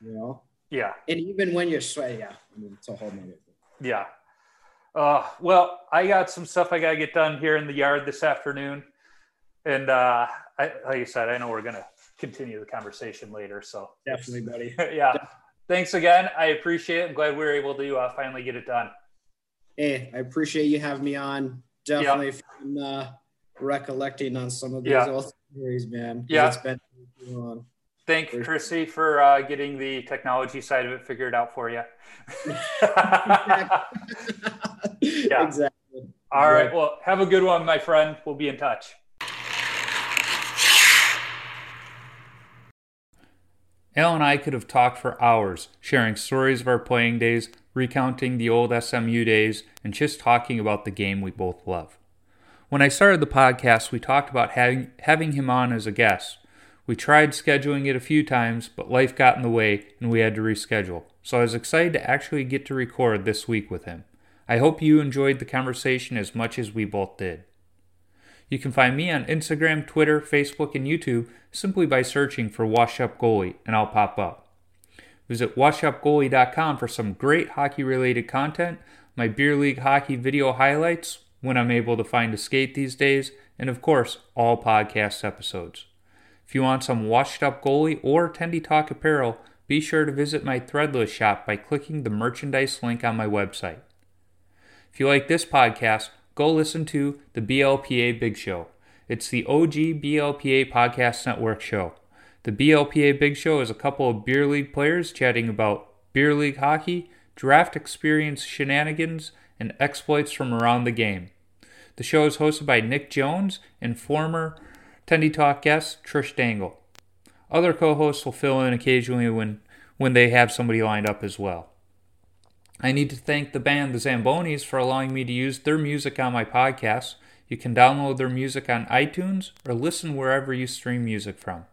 You know, yeah, and even when you're sweating, yeah, I mean, it's a whole nother thing. yeah. Uh, well, I got some stuff I gotta get done here in the yard this afternoon, and uh, I, like you said, I know we're gonna continue the conversation later. So Definitely, buddy. yeah. Thanks again. I appreciate it. I'm glad we were able to uh, finally get it done. Hey, I appreciate you having me on. Definitely fun, uh, recollecting on some of these Yeah. old stories, man. Yeah. it's been too long. Thank For- Chrissy for uh, getting the technology side of it figured out for you. Yeah. Exactly. All right. Well, have a good one, my friend. We'll be in touch. Al and I could have talked for hours, sharing stories of our playing days, recounting the old SMU days, and just talking about the game we both love. When I started the podcast, we talked about having, having him on as a guest. We tried scheduling it a few times, but life got in the way and we had to reschedule. So I was excited to actually get to record this week with him. I hope you enjoyed the conversation as much as we both did. You can find me on Instagram, Twitter, Facebook, and YouTube simply by searching for Washed Up Goalie, and I'll pop up. Visit washedupgoalie.com for some great hockey related content, my beer league hockey video highlights when I'm able to find a skate these days, and of course, all podcast episodes. If you want some washed up goalie or Tendy Talk apparel, be sure to visit my Threadless shop by clicking the merchandise link on my website. If you like this podcast, go listen to the BLPA Big Show. It's the OG BLPA Podcast Network show. The BLPA Big Show is a couple of beer league players chatting about beer league hockey, draft experience shenanigans, and exploits from around the game. The show is hosted by Nick Jones and former Tendy Talk guest Trish Dangle. Other co-hosts will fill in occasionally when, when they have somebody lined up as well. I need to thank the band The Zambonis for allowing me to use their music on my podcast. You can download their music on iTunes or listen wherever you stream music from.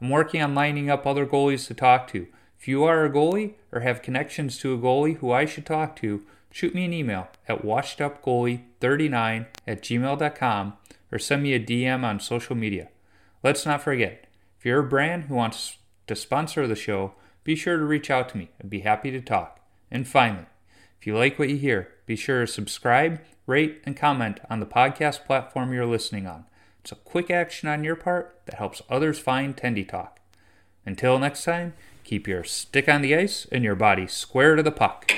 I'm working on lining up other goalies to talk to. If you are a goalie or have connections to a goalie who I should talk to, shoot me an email at washedupgoalie39 at gmail.com or send me a DM on social media. Let's not forget, if you're a brand who wants to sponsor the show, be sure to reach out to me. I'd be happy to talk. And finally, if you like what you hear, be sure to subscribe, rate, and comment on the podcast platform you're listening on. It's a quick action on your part that helps others find Tendy Talk. Until next time, keep your stick on the ice and your body square to the puck.